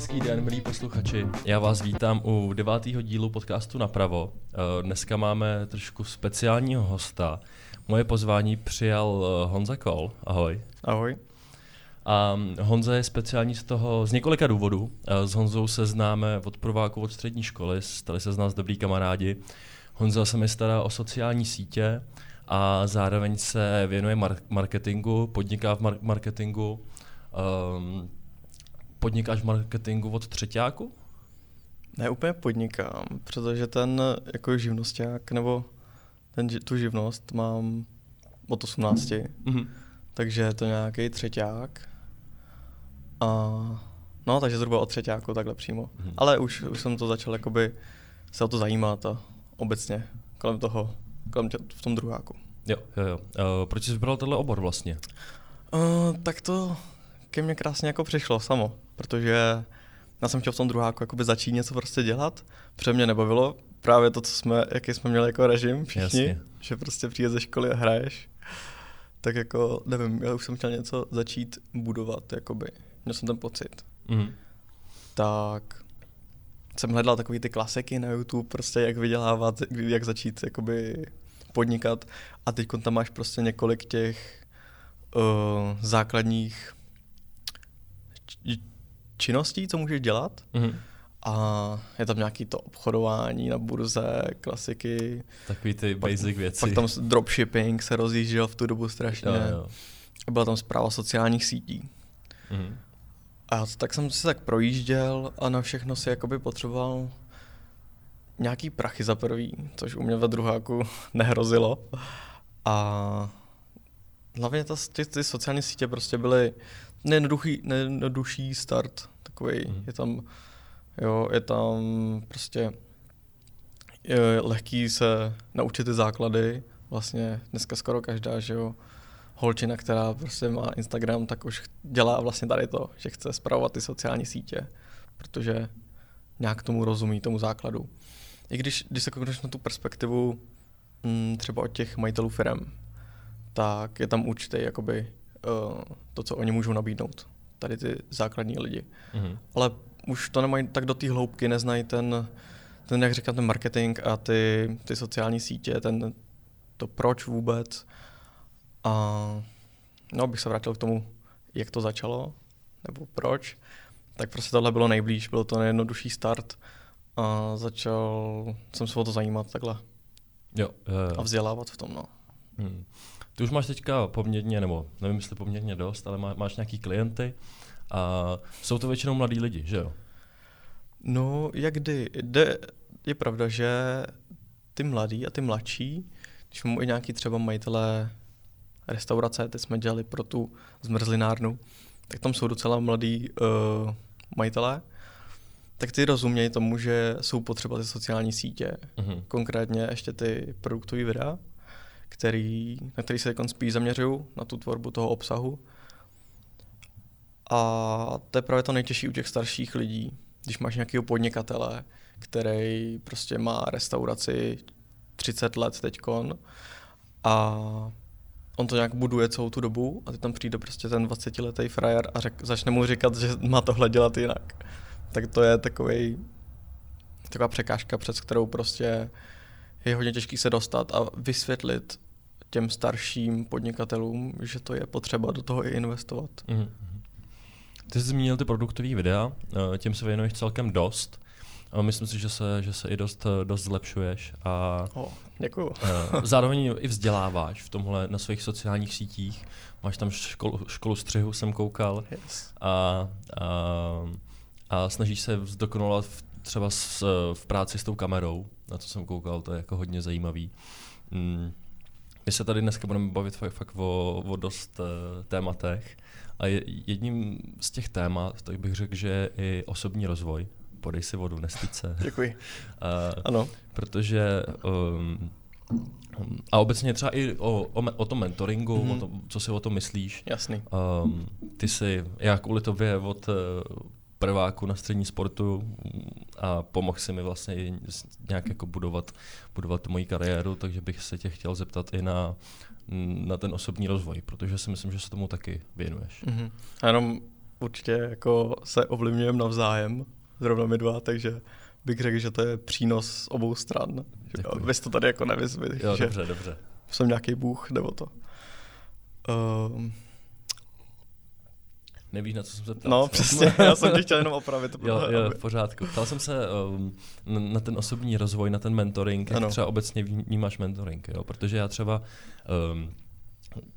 Hezký den, milí posluchači. Já vás vítám u devátého dílu podcastu Napravo. Eh, dneska máme trošku speciálního hosta. Moje pozvání přijal eh, Honza Kol. Ahoj. Ahoj. A Honza je speciální z toho z několika důvodů. Eh, s Honzou se známe od prváku od střední školy, stali se z nás dobrý kamarádi. Honza se mi stará o sociální sítě a zároveň se věnuje marketingu, podniká v marketingu. Um, podnikáš v marketingu od třetíku? Ne, úplně podnikám, protože ten jako živnosták nebo ten, tu živnost mám od 18. Mm-hmm. Takže je to nějaký třetíák. A no, takže zhruba od třetíku takhle přímo. Mm-hmm. Ale už, už jsem to začal jakoby se o to zajímat a obecně kolem toho, kolem tě, v tom druháku. Jo, jo, jo. Uh, proč jsi vybral tenhle obor vlastně? Uh, tak to ke mně krásně jako přišlo samo, protože já jsem chtěl v tom druháku jakoby začít něco prostě dělat, protože mě nebavilo právě to, co jsme, jaký jsme měli jako režim všichni, Jasně. že prostě přijde ze školy a hraješ. Tak jako, nevím, já už jsem chtěl něco začít budovat, jakoby. Měl jsem ten pocit. Mm. Tak jsem hledal takový ty klasiky na YouTube, prostě jak vydělávat, jak začít jakoby podnikat a teď tam máš prostě několik těch uh, základních činností, co můžeš dělat. Mm-hmm. A je tam nějaký to obchodování na burze, klasiky. Takový ty basic pak, věci. Pak tam dropshipping se rozjížděl v tu dobu strašně. Jo, jo. Byla tam zpráva sociálních sítí. Mm-hmm. A tak jsem se tak projížděl a na všechno si jakoby potřeboval nějaký prachy za prvý, což u mě ve druháku nehrozilo. A hlavně ta, ty, ty sociální sítě prostě byly nejjednoduchý, nejjednodušší start, takový, mm. je tam, jo, je tam prostě je lehký se naučit ty základy, vlastně dneska skoro každá, že jo, holčina, která prostě má Instagram, tak už dělá vlastně tady to, že chce zpravovat ty sociální sítě, protože nějak tomu rozumí, tomu základu. I když, když se koukneš na tu perspektivu m, mm, třeba od těch majitelů firm, tak je tam určitý jakoby uh, to, co oni můžou nabídnout. Tady ty základní lidi. Mm-hmm. Ale už to nemají tak do té hloubky, neznají ten, ten, jak říkám, ten marketing a ty, ty sociální sítě, ten, to proč vůbec. A no, bych se vrátil k tomu, jak to začalo, nebo proč. Tak prostě tohle bylo nejblíž, bylo to nejjednodušší start a začal jsem se o to zajímat takhle. Jo, jo. A vzdělávat v tom, no. Hmm. Ty už máš teďka poměrně, nebo nevím, jestli poměrně dost, ale má, máš nějaký klienty a jsou to většinou mladí lidi, že jo? No, jak kdy. Jde, je pravda, že ty mladí a ty mladší, když mám i nějaký třeba majitelé restaurace, teď jsme dělali pro tu zmrzlinárnu, tak tam jsou docela mladí uh, majitelé, tak ty rozumějí tomu, že jsou potřeba ty sociální sítě, uh-huh. konkrétně ještě ty produktové videa, který, na který se spíš zaměřují, na tu tvorbu toho obsahu. A to je právě to nejtěžší u těch starších lidí, když máš nějakého podnikatele, který prostě má restauraci 30 let teďkon a on to nějak buduje celou tu dobu a ty tam přijde prostě ten 20-letý frajer a řek, začne mu říkat, že má tohle dělat jinak. Tak to je takový taková překážka, přes kterou prostě je hodně těžký se dostat a vysvětlit těm starším podnikatelům, že to je potřeba do toho i investovat. Mm-hmm. Ty jsi zmínil ty produktové videa, eh, těm se věnuješ celkem dost. Myslím si, že se, že se i dost, eh, dost zlepšuješ. A oh, děkuju. Eh, zároveň i vzděláváš v tomhle na svých sociálních sítích. Máš tam školu, školu střihu, jsem koukal. Yes. A, a, a snažíš se zdokonalovat v, třeba s, v práci s tou kamerou. Na to jsem koukal, to je jako hodně zajímavý. Mm. My se tady dneska budeme bavit fakt, fakt o, o dost uh, tématech. A je, jedním z těch témat, tak bych řekl, že je i osobní rozvoj. Podej si vodu, nestyď se. Děkuji. Uh, ano. Protože um, a obecně třeba i o, o, o tom mentoringu, mm-hmm. o tom, co si o tom myslíš. Jasný. Um, ty si, já kvůli tobě od prváku na střední sportu a pomohl si mi vlastně nějak jako budovat, budovat moji kariéru, takže bych se tě chtěl zeptat i na, na ten osobní rozvoj, protože si myslím, že se tomu taky věnuješ. Mm-hmm. A jenom určitě jako se ovlivňujeme navzájem, zrovna my dva, takže bych řekl, že to je přínos z obou stran. Děkuji. Vy to tady jako nevyzvy, jo, že dobře, dobře. jsem nějaký bůh, nebo to. Um, Nevíš, na co jsem se ptal. No, přesně, já jsem tě chtěl jenom opravit. jo, jo, v pořádku. Ptal jsem se um, na ten osobní rozvoj, na ten mentoring, jak třeba obecně vnímáš mentoring, jo? protože já třeba um,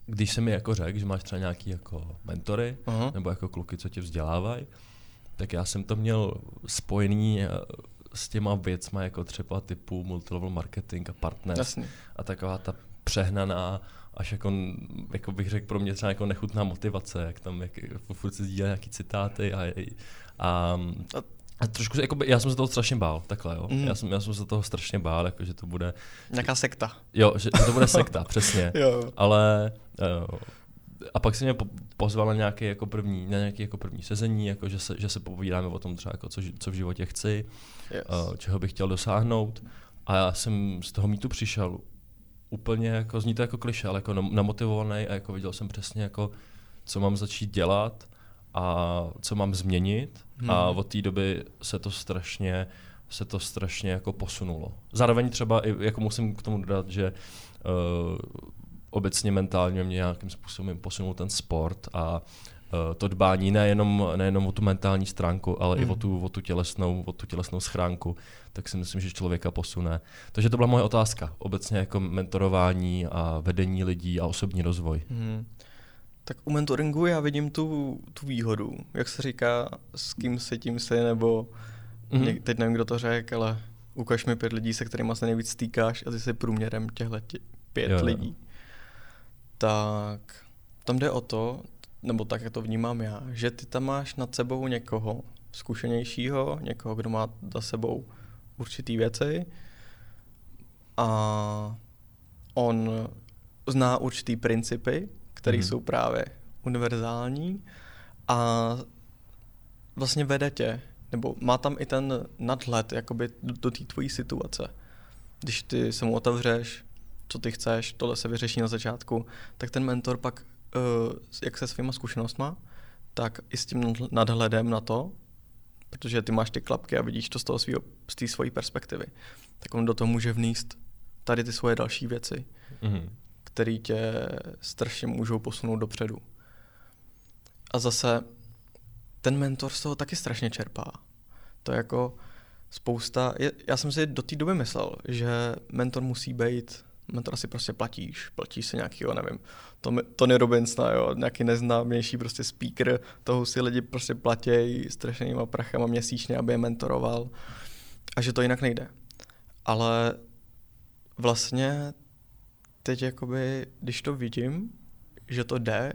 když se mi jako řekl, že máš třeba nějaký jako mentory, uh-huh. nebo jako kluky, co tě vzdělávají, tak já jsem to měl spojený eh, s těma věcma, jako třeba typu multilevel marketing a partner Jasně. a taková ta přehnaná až jako, jako bych řekl pro mě třeba jako nechutná motivace, jak tam jak, furt se sdílí nějaký citáty a, a, a trošku, jako, já jsem se toho strašně bál, takhle, jo. Mm. Já, jsem, já jsem se toho strašně bál, jako, že to bude... Nějaká sekta. Jo, že, že to bude sekta, přesně. jo. Ale... Uh, a pak si mě pozval na nějaké jako první, na nějaké jako první sezení, jako že, se, že se povídáme o tom třeba, jako co, co v životě chci, yes. uh, čeho bych chtěl dosáhnout. A já jsem z toho mítu přišel úplně jako, zní to jako kliše, ale jako namotivovaný a jako viděl jsem přesně jako, co mám začít dělat a co mám změnit hmm. a od té doby se to strašně se to strašně jako posunulo. Zároveň třeba i, jako musím k tomu dodat, že uh, obecně mentálně mě nějakým způsobem posunul ten sport a uh, to dbání nejenom, nejenom o tu mentální stránku, ale hmm. i o tu, o, tu tělesnou, o tu tělesnou schránku, tak si myslím, že člověka posune. Takže to byla moje otázka. Obecně jako mentorování a vedení lidí a osobní rozvoj. Hmm. Tak u mentoringu já vidím tu, tu výhodu. Jak se říká, s kým se tím se, nebo mm-hmm. teď nevím, kdo to řekl, ale ukaž mi pět lidí, se kterými se nejvíc stýkáš a ty jsi průměrem těchto tě, pět jo, jo. lidí. Tak tam jde o to, nebo tak, jak to vnímám já, že ty tam máš nad sebou někoho zkušenějšího, někoho, kdo má za sebou určitý věci a on zná určitý principy, které mm. jsou právě univerzální a vlastně vede tě, nebo má tam i ten nadhled jakoby do, do té tvojí situace. Když ty se mu otevřeš, co ty chceš, tohle se vyřeší na začátku, tak ten mentor pak, uh, jak se svýma zkušenostma, tak i s tím nadhledem na to, protože ty máš ty klapky a vidíš to z toho svýho, z té svojí perspektivy, tak on do toho může vníst tady ty svoje další věci, mm-hmm. které tě strašně můžou posunout dopředu. A zase ten mentor z toho taky strašně čerpá. To je jako spousta, já jsem si do té doby myslel, že mentor musí být mentora si prostě platíš, platíš si nějakýho, nevím, Tony Robbinsona, jo, nějaký neznámější prostě speaker, toho si lidi prostě platějí strašnýma prachama měsíčně, aby je mentoroval a že to jinak nejde. Ale vlastně teď jakoby, když to vidím, že to jde,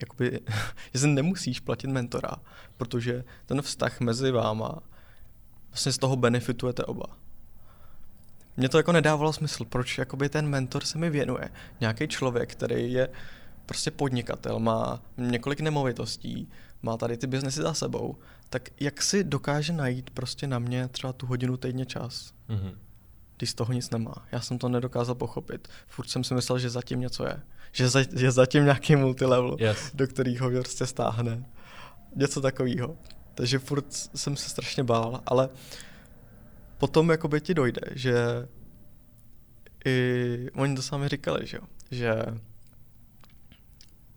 jakoby, že se nemusíš platit mentora, protože ten vztah mezi váma vlastně z toho benefitujete oba mě to jako nedávalo smysl, proč jakoby ten mentor se mi věnuje. Nějaký člověk, který je prostě podnikatel, má několik nemovitostí, má tady ty biznesy za sebou, tak jak si dokáže najít prostě na mě třeba tu hodinu týdně čas, mm-hmm. když z toho nic nemá. Já jsem to nedokázal pochopit. Furt jsem si myslel, že zatím něco je. Že, za, že zatím nějaký multilevel, yes. do kterého prostě stáhne. Něco takového. Takže furt jsem se strašně bál, ale potom jakoby ti dojde, že i oni to sami říkali, že, že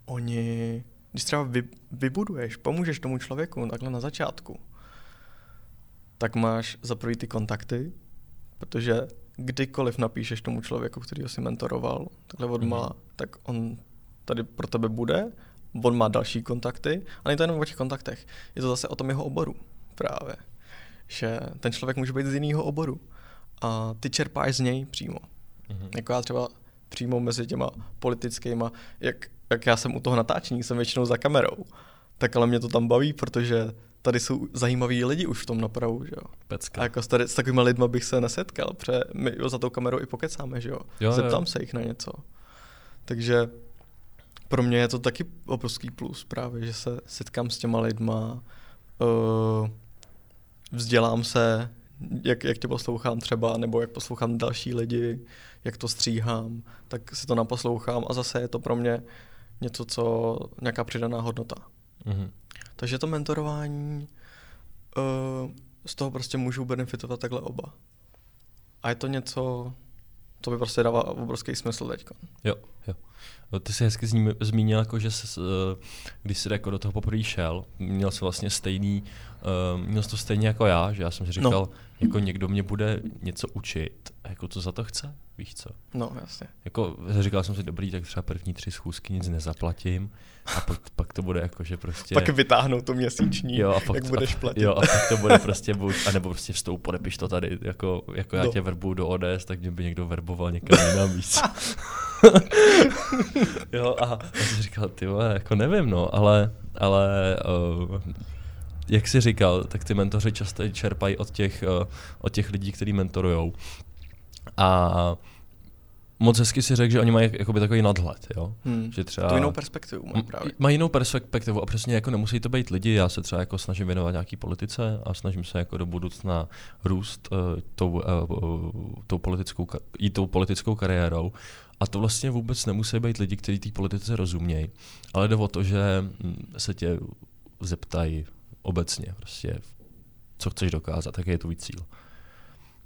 oni, když třeba vy, vybuduješ, pomůžeš tomu člověku takhle na začátku, tak máš za prvý ty kontakty, protože kdykoliv napíšeš tomu člověku, který ho si mentoroval, takhle od mala, mm. tak on tady pro tebe bude, on má další kontakty, a není to jenom o těch kontaktech, je to zase o tom jeho oboru právě že ten člověk může být z jiného oboru a ty čerpáš z něj přímo. Mm-hmm. Jako já třeba přímo mezi těma politickýma, jak, jak já jsem u toho natáčení, jsem většinou za kamerou, tak ale mě to tam baví, protože tady jsou zajímaví lidi už v tom napravu, že jo. Pecka. A jako s, tady, s takovými lidmi bych se nesetkal, protože my jo, za tou kamerou i pokecáme, že jo. jo Zeptám jo. se jich na něco. Takže pro mě je to taky obrovský plus právě, že se setkám s těma lidma, uh, vzdělám se, jak, jak tě poslouchám třeba, nebo jak poslouchám další lidi, jak to stříhám, tak si to naposlouchám a zase je to pro mě něco, co nějaká přidaná hodnota. Mm-hmm. Takže to mentorování, uh, z toho prostě můžou benefitovat takhle oba. A je to něco, co by prostě dává obrovský smysl teď. Jo, jo. No, ty jsi hezky zmínil, jako, že jsi, eh, když jsi jako do toho poprvé šel, měl jsi vlastně stejný, uh, měl to stejně jako já, že já jsem si říkal, no. jako někdo mě bude něco učit, jako co za to chce, víš co? No, jasně. Jako říkal jsem si, dobrý, tak třeba první tři schůzky nic nezaplatím a pak, pak to bude jako, že prostě... Pak vytáhnou to měsíční, jo, a pak jak to, budeš platit. Jo, a pak to bude prostě buď, anebo prostě vstoup, podepiš to tady, jako, jako já no. tě verbu do ODS, tak mě by někdo verboval někam jinam víc. jo, a já jsem říkal, ty vole, jako nevím, no, ale, ale uh, jak jsi říkal, tak ty mentoři často čerpají od těch, uh, od těch lidí, kteří mentorujou. A moc hezky si řekl, že oni mají jakoby takový nadhled, jo? Hmm. Že třeba... To jinou perspektivu mají právě. Mají jinou perspektivu a přesně jako nemusí to být lidi, já se třeba jako snažím věnovat nějaký politice a snažím se jako do budoucna růst uh, tou, uh, tou politickou, jít tou politickou kariérou a to vlastně vůbec nemusí být lidi, kteří té politice rozumějí, ale jde o to, že hm, se tě zeptají obecně, prostě, co chceš dokázat, jaký je tvůj cíl.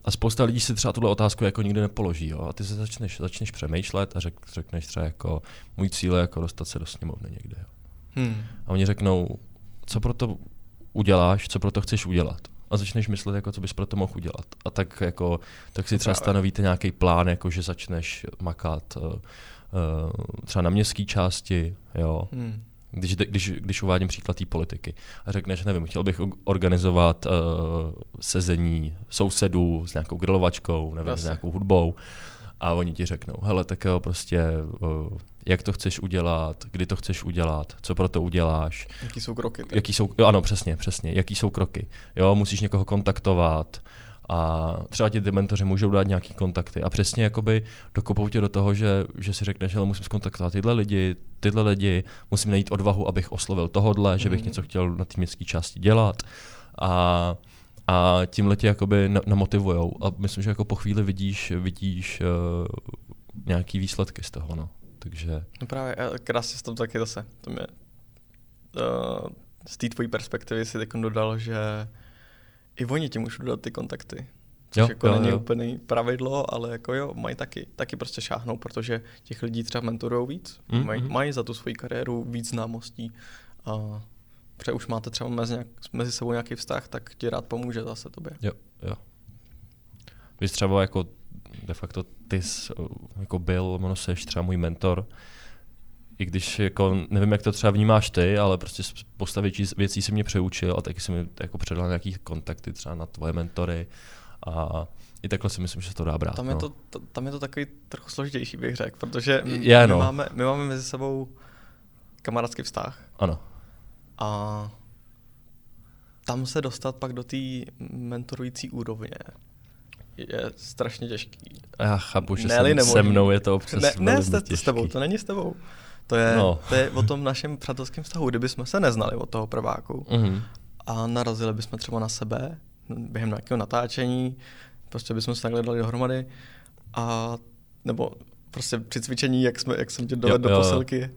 A spousta lidí si třeba tuhle otázku jako nikdy nepoloží. Jo? A ty se začneš, začneš přemýšlet a řek, řekneš třeba jako, můj cíl je jako dostat se do sněmovny někde. Jo? Hmm. A oni řeknou, co pro to uděláš, co pro to chceš udělat. A začneš myslet, jako, co bys pro to mohl udělat. A tak, jako, tak si třeba stanovíte nějaký plán, jako, že začneš makat uh, uh, třeba na městské části, jo, hmm když, když, když uvádím příklad té politiky a řekneš, nevím, chtěl bych organizovat uh, sezení sousedů s nějakou grilovačkou, nevím, Asi. s nějakou hudbou a oni ti řeknou, hele, tak jo, prostě, uh, jak to chceš udělat, kdy to chceš udělat, co pro to uděláš. Jaký jsou kroky? Jaký jsou, jo, ano, přesně, přesně, jaký jsou kroky. Jo, musíš někoho kontaktovat, a třeba ti ty mentoři můžou dát nějaký kontakty a přesně jakoby dokopou tě do toho, že, že si řekneš, že musím skontaktovat tyhle lidi, tyhle lidi, musím najít odvahu, abych oslovil tohodle, že bych mm. něco chtěl na té městské části dělat a, a tímhle tě jakoby namotivujou a myslím, že jako po chvíli vidíš, vidíš uh, nějaký výsledky z toho, no. Takže... No právě, krásně s tom taky zase, to mě uh, z té tvojí perspektivy si teď dodal, že i oni ti můžou dodat ty kontakty. Což jo, jako jo, není jo. úplný pravidlo, ale jako jo, mají taky, taky prostě šáhnou, protože těch lidí třeba mentorují víc, mm, mají, mm. mají za tu svoji kariéru víc známostí a protože už máte třeba mezi, nějak, mezi sebou nějaký vztah, tak ti rád pomůže zase tobě. Jo, jo. Vy třeba jako de facto ty jsi, jako byl, ono seš třeba můj mentor, i když jako, nevím, jak to třeba vnímáš ty, ale prostě spousta věcí, věcí si mě přeučil a taky si mi jako předal nějaký kontakty třeba na tvoje mentory a i takhle si myslím, že se to dá brát. Tam je, no. to, to, tam je to takový trochu složitější, bych řekl, protože my, je, no. my, máme, my máme mezi sebou kamarádský vztah. Ano. A tam se dostat pak do té mentorující úrovně je strašně těžký. Já chápu, že ne se mnou je to občas ne, ne s, s tebou, to není s tebou. To je, no. to je o tom našem přátelském vztahu. Kdyby jsme se neznali od toho prváku mm-hmm. a narazili bychom třeba na sebe během nějakého natáčení, prostě bychom se takhle dali dohromady a nebo prostě při cvičení, jak, jsme, jak jsem tě dovedl do posilky,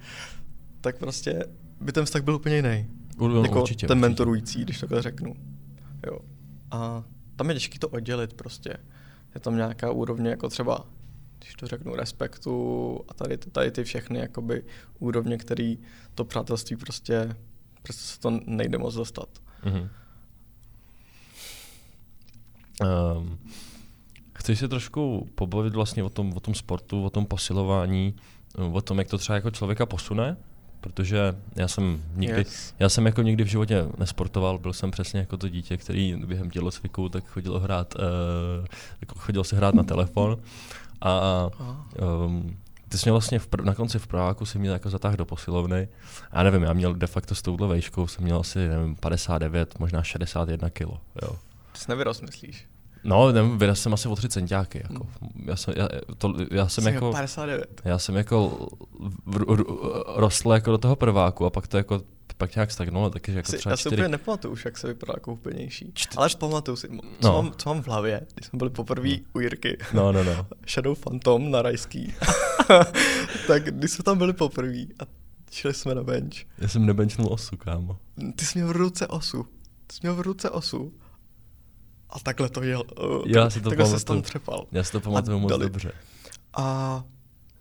tak prostě by ten vztah byl úplně jiný. No, jako určitě, ten určitě. mentorující, když takhle řeknu. Jo. A tam je těžké to oddělit prostě. Je tam nějaká úrovně, jako třeba když to řeknu, respektu a tady, tady ty všechny jakoby úrovně, které to přátelství prostě, prostě se to nejde moc dostat. Mm-hmm. Um, chceš se trošku pobavit vlastně o tom, o tom sportu, o tom posilování, o tom, jak to třeba jako člověka posune? Protože já jsem nikdy, yes. já jsem jako nikdy v životě nesportoval, byl jsem přesně jako to dítě, který během tělocviku tak chodil hrát, uh, jako chodil se hrát na telefon a um, ty jsi měl vlastně v pr- na konci v Praháku si měl jako zatáh do posilovny. Já nevím, já měl de facto s touhle vejškou, jsem měl asi nevím, 59, možná 61 kilo. Jo. Ty jsi nevyrost, myslíš? No, nevím, jsem asi o 3 centiáky. Jako. Já jsem, já, to, já jsem jako... 59. Já jsem jako rostl jako do toho prváku a pak to jako pak nějak stagnulo, taky jako třeba Já si úplně nepamatuju už, jak se vypadá jako úplnější. Čty... Ale pamatuju si, co, no. mám, co mám v hlavě, když jsme byli poprvé no. u Jirky. No, no, no. Shadow Phantom na Rajský. tak když jsme tam byli poprvé a Šli jsme na bench. Já jsem nebenchnul osu, kámo. Ty jsi měl v ruce osu. Ty jsi měl v ruce osu. A takhle to jel. Uh, já si to takhle pamatuju. se tam třepal. Já si to pamatuju moc dobře. A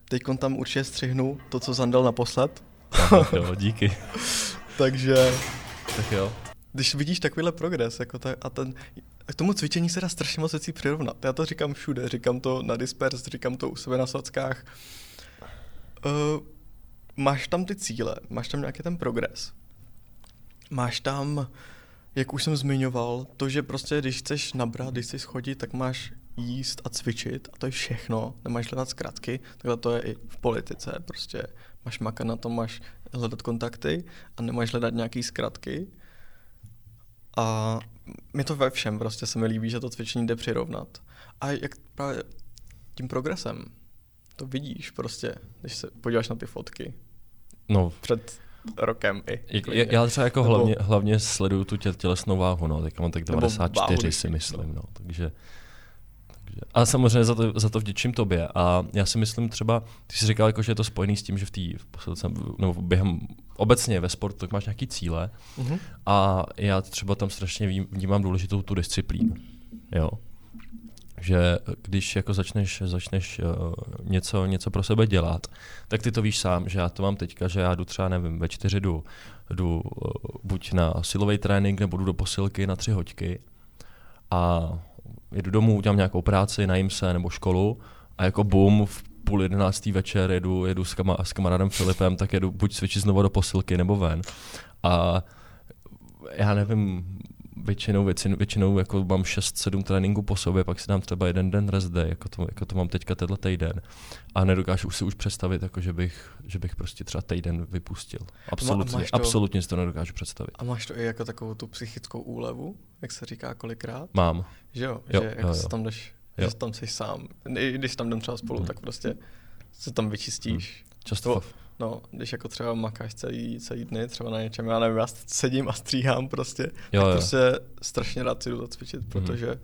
teď tam určitě střihnu to, co Zandal naposled. Tak jo, díky. Takže... Tak jo. Když vidíš takovýhle progres, jako ta, a ten, k tomu cvičení se dá strašně moc věcí přirovnat. Já to říkám všude, říkám to na Dispers, říkám to u sebe na sockách. Uh, máš tam ty cíle, máš tam nějaký ten progres. Máš tam, jak už jsem zmiňoval, to, že prostě když chceš nabrat, když chceš schodit, tak máš jíst a cvičit a to je všechno. Nemáš hledat zkratky, takhle to je i v politice. Prostě máš makat na tom, máš hledat kontakty a nemáš hledat nějaký zkratky. A mi to ve všem prostě se mi líbí, že to cvičení jde přirovnat. A jak právě tím progresem to vidíš prostě, když se podíváš na ty fotky. No. Před rokem i. Já, já třeba jako Nebo... hlavně, hlavně sleduju tu tě, tělesnou váhu, no, tak mám tak 94 si myslím, no, takže a samozřejmě za to, za to vděčím tobě. A já si myslím třeba, ty jsi říkal, jako, že je to spojený s tím, že v té nebo během obecně ve sportu tak máš nějaký cíle uh-huh. a já třeba tam strašně vnímám důležitou tu disciplínu. Jo? že když jako začneš, začneš uh, něco, něco pro sebe dělat, tak ty to víš sám, že já to mám teďka, že já jdu třeba, nevím, ve čtyři jdu, jdu uh, buď na silový trénink, nebo jdu do posilky na tři hoďky a jedu domů, udělám nějakou práci, najím se nebo školu a jako boom, v půl jedenáctý večer jedu, jedu s, kama, s kamarádem Filipem, tak jedu buď cvičit znovu do posilky nebo ven. A já nevím, většinou, většinou, většinou jako mám 6-7 tréninků po sobě, pak si dám třeba jeden den rest day, jako to, jako to mám teďka tenhle týden. A nedokážu už si už představit, jako že, bych, že bych prostě třeba týden vypustil. Absolutně, to, absolutně si to nedokážu představit. A máš to i jako takovou tu psychickou úlevu, jak se říká kolikrát? Mám. Že jo, jo že jo, jako jo. se tam jdeš, jo. že tam jsi sám. I když tam jdem třeba spolu, hmm. tak prostě se tam vyčistíš. Hmm. Často. To, No, když jako třeba makáš celý, celý dny, třeba na něčem, já nevím, já sedím a stříhám prostě, jo, tak jo. prostě strašně rád si jdu zacvičit, mm-hmm. protože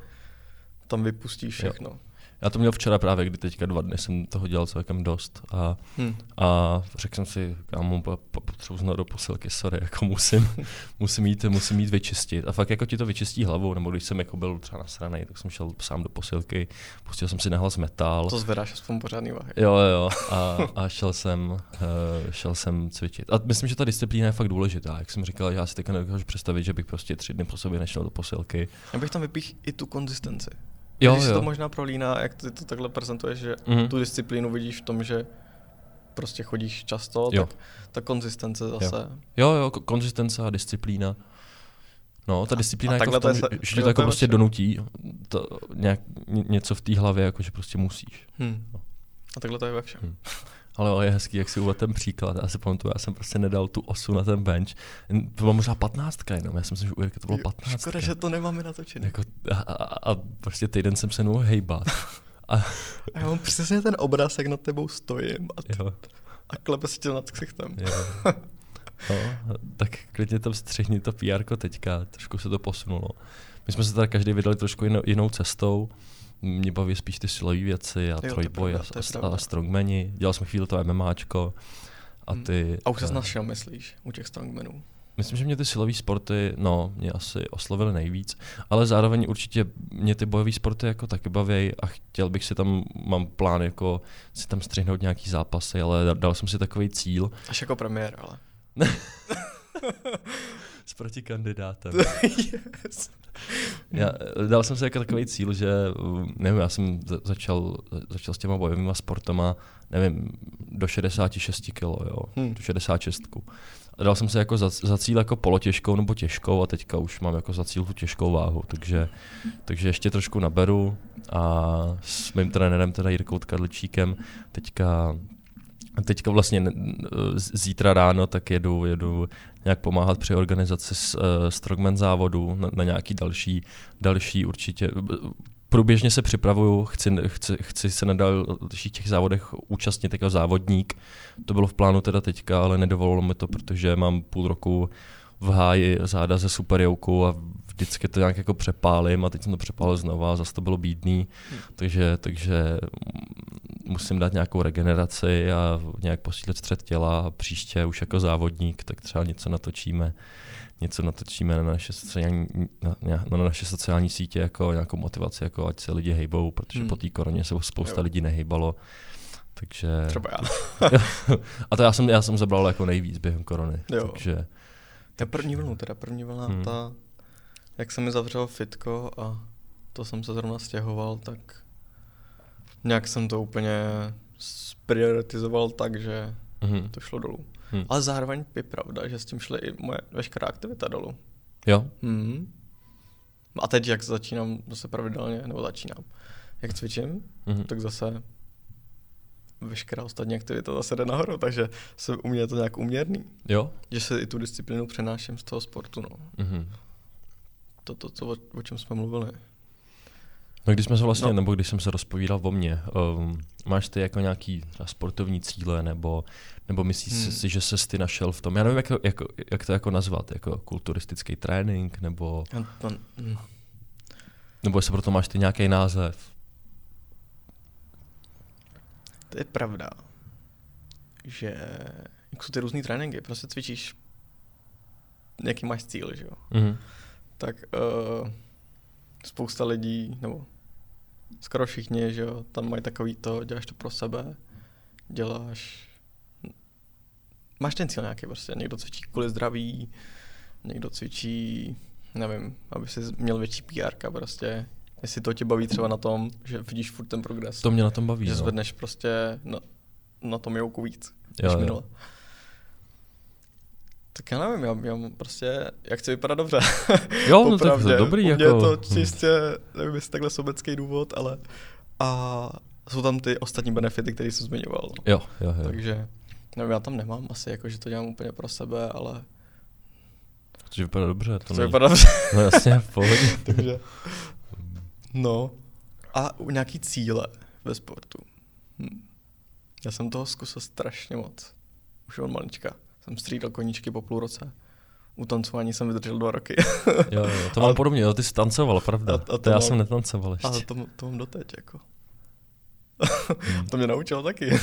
tam vypustíš všechno. Jo. Já to měl včera právě, kdy teďka dva dny jsem toho dělal celkem dost a, hmm. a řekl jsem si, kámo, potřebuji znovu do posilky, sorry, jako musím, musím, jít, musím jít vyčistit. A fakt jako ti to vyčistí hlavu, nebo když jsem jako byl třeba nasranej, tak jsem šel sám do posilky, pustil jsem si nahlas metal. To zvedáš aspoň pořádný váhy. Jo, jo, a, a šel, jsem, uh, šel jsem cvičit. A myslím, že ta disciplína je fakt důležitá. Jak jsem říkal, já si teďka nedokážu představit, že bych prostě tři dny po sobě nešel do posilky. Já bych tam vypích i tu konzistenci. Jo, Když jo. to možná prolíná, jak ty to takhle prezentuješ, že mm. tu disciplínu vidíš v tom, že prostě chodíš často, jo. tak ta konzistence zase. Jo, jo, jo konzistence a disciplína. No, ta disciplína jako v tom, to je, že, že to jako prostě donutí to, nějak, něco v té hlavě, jako že prostě musíš. Hmm. No. A takhle to je ve všem. Hmm. Ale je hezký, jak si uvedl ten příklad. Já si pamatuju, já jsem prostě nedal tu osu na ten bench. To bylo možná patnáctka jenom, já jsem si, že u Jirky to bylo patnáctka. Škoda, že to nemáme natočené. Jako, a, a, a, prostě týden jsem se mohl hejbat. A, a já mám přesně ten obraz, jak nad tebou stojím a, t- jo. a klepe si tě nad ksichtem. No, tak klidně tam střihni to PR teďka, trošku se to posunulo. My jsme se tady každý vydali trošku jinou, jinou cestou mě baví spíš ty silové věci a trojboj a, a, a strongmani. Dělal jsme chvíli to MMAčko a hmm. ty... A už se našel, myslíš, u těch strongmanů? Myslím, že mě ty silové sporty, no, mě asi oslovily nejvíc, ale zároveň určitě mě ty bojové sporty jako taky baví a chtěl bych si tam, mám plán jako si tam střihnout nějaký zápasy, ale dal jsem si takový cíl. Až jako premiér, ale. S protikandidátem. yes. Já, dal jsem si jako takový cíl, že nevím, já jsem začal, začal s těma bojovými sportama, nevím, do 66 kg, jo, hmm. do 66. A dal jsem si jako za, za cíl jako polotěžkou nebo těžkou a teďka už mám jako za cíl tu těžkou váhu, takže, takže ještě trošku naberu a s mým trenérem, teda Jirkou Kadličíkem, teďka Teďka vlastně zítra ráno tak jedu, jedu nějak pomáhat při organizaci s, uh, závodu na, na nějaký další, další určitě. Průběžně se připravuju, chci, chci, chci se na dalších těch závodech účastnit jako závodník. To bylo v plánu teda teďka, ale nedovolilo mi to, protože mám půl roku v háji záda ze superjouku a vždycky to nějak jako přepálím a teď jsem to přepálil znova a zase to bylo bídný, hmm. takže, takže musím dát nějakou regeneraci a nějak posílit střed těla a příště už jako závodník, tak třeba něco natočíme něco natočíme na naše sociální, na, na naše sociální sítě jako nějakou motivaci, jako ať se lidi hejbou, protože hmm. po té koroně se spousta jo. lidí nehejbalo. Takže... Třeba já. a to já jsem, já jsem zabral jako nejvíc během korony. Jo. Takže... Ta první vlnu, teda první vlna, hmm. ta, jak se mi zavřelo fitko a to jsem se zrovna stěhoval, tak nějak jsem to úplně prioritizoval tak, že hmm. to šlo dolů. Hmm. Ale zároveň je pravda, že s tím šly i moje veškerá aktivita dolů. Jo. Hmm. A teď, jak začínám zase pravidelně, nebo začínám, jak cvičím, hmm. tak zase veškerá ostatní aktivita zase jde nahoru, takže se u mě je to nějak uměrný. Jo. Že se i tu disciplínu přenáším z toho sportu, no. Mm-hmm. To, to, co, o, o čem jsme mluvili. No když jsme se vlastně, no. nebo když jsem se rozpovídal o mně, um, máš ty jako nějaký sportovní cíle, nebo, nebo myslíš hmm. si, že se ty našel v tom, já nevím, jak, jak, jak to jako nazvat, jako kulturistický trénink, nebo... To, hmm. Nebo jestli proto máš ty nějaký název. To je pravda, že jak jsou ty různý tréninky, prostě cvičíš, jaký máš cíl, že jo. Mm-hmm. Tak uh, spousta lidí, nebo skoro všichni, že jo, tam mají takový to, děláš to pro sebe, děláš, máš ten cíl nějaký prostě, někdo cvičí kvůli zdraví, někdo cvičí, nevím, aby si měl větší PR prostě, jestli to tě baví třeba na tom, že vidíš furt ten progres. To mě na tom baví, Že no. zvedneš prostě na, na tom jouku víc, jo, než minule. Jo. Tak já nevím, já, já prostě, jak chci vypadat dobře. Jo, no tak to dobrý. jako... je to čistě, nevím, jestli takhle sobecký důvod, ale a jsou tam ty ostatní benefity, které jsem zmiňoval. No. Jo, jo, jo. Takže, nevím, já tam nemám asi, jako, že to dělám úplně pro sebe, ale... Protože vypadá dobře. To není... vypadá dobře. no jasně, v pohodě. Takže, no. A nějaký cíle ve sportu. Hm. Já jsem toho zkusil strašně moc. Už od malička jsem střídal koníčky po půl roce. U tancování jsem vydržel dva roky. jo, jo, to mám ale... podobně, jo, ty jsi tancoval, pravda. A, a to, to já mám... jsem netancoval ještě. Ale to, to mám doteď, jako. hmm. to mě naučilo taky.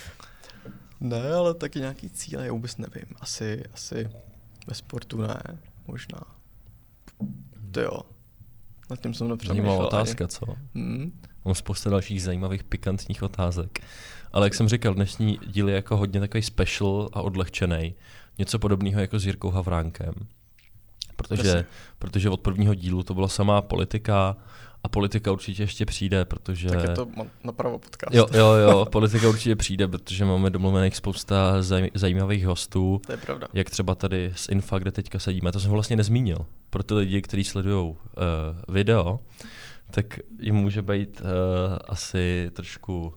ne, ale taky nějaký cíle, já vůbec nevím. Asi, asi ve sportu ne, možná. To jo. Nad tím jsem nepřemýšlel. Zajímavá otázka, ani. co? Hmm? Mám spousta dalších zajímavých, pikantních otázek. Ale jak jsem říkal, dnešní díl je jako hodně takový special a odlehčený. Něco podobného jako s Jirkou Havránkem. Protože, protože od prvního dílu to byla samá politika a politika určitě ještě přijde, protože... Tak je to napravo podcast. Jo, jo, jo, politika určitě přijde, protože máme domluvených spousta zaj, zajímavých hostů. To je pravda. Jak třeba tady z Infa, kde teďka sedíme. To jsem vlastně nezmínil. Pro ty lidi, kteří sledují uh, video, tak jim může být uh, asi trošku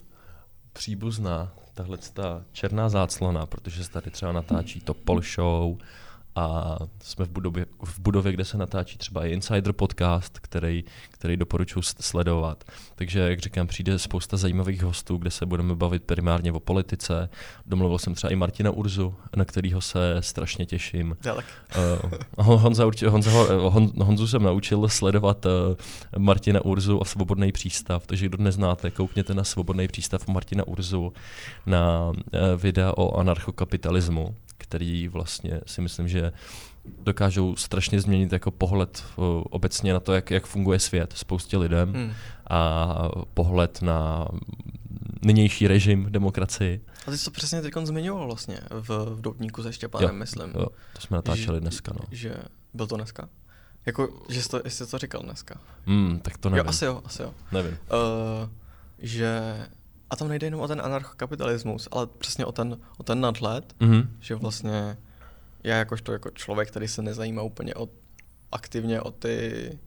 příbuzná tahle ta černá záclona, protože se tady třeba natáčí to Pol Show a jsme v budově, v budově, kde se natáčí třeba i Insider podcast, který, který doporučuji sledovat. Takže, jak říkám, přijde spousta zajímavých hostů, kde se budeme bavit primárně o politice. Domluvil jsem třeba i Martina Urzu, na kterého se strašně těším. Uh, Honza, Honza, Hon, Honzu jsem naučil sledovat uh, Martina Urzu a Svobodný přístav, takže kdo neznáte, koukněte na Svobodný přístav Martina Urzu na uh, videa o anarchokapitalismu který vlastně si myslím, že dokážou strašně změnit jako pohled uh, obecně na to, jak, jak funguje svět spoustě lidem hmm. a pohled na nynější režim demokracii. A ty jsi to přesně teď zmiňoval vlastně v, v Doutníku se Štěpánem, jo, myslím. Jo, to jsme natáčeli že, dneska, no. Že, byl to dneska? Jako, že jsi to, jsi to říkal dneska. Hmm, tak to nevím. Jo, asi jo, asi jo. Nevím. Uh, že a tam nejde jenom o ten anarchokapitalismus, ale přesně o ten, o ten nadhled, mm-hmm. že vlastně já jakožto jako člověk, který se nezajímá úplně o, aktivně o ty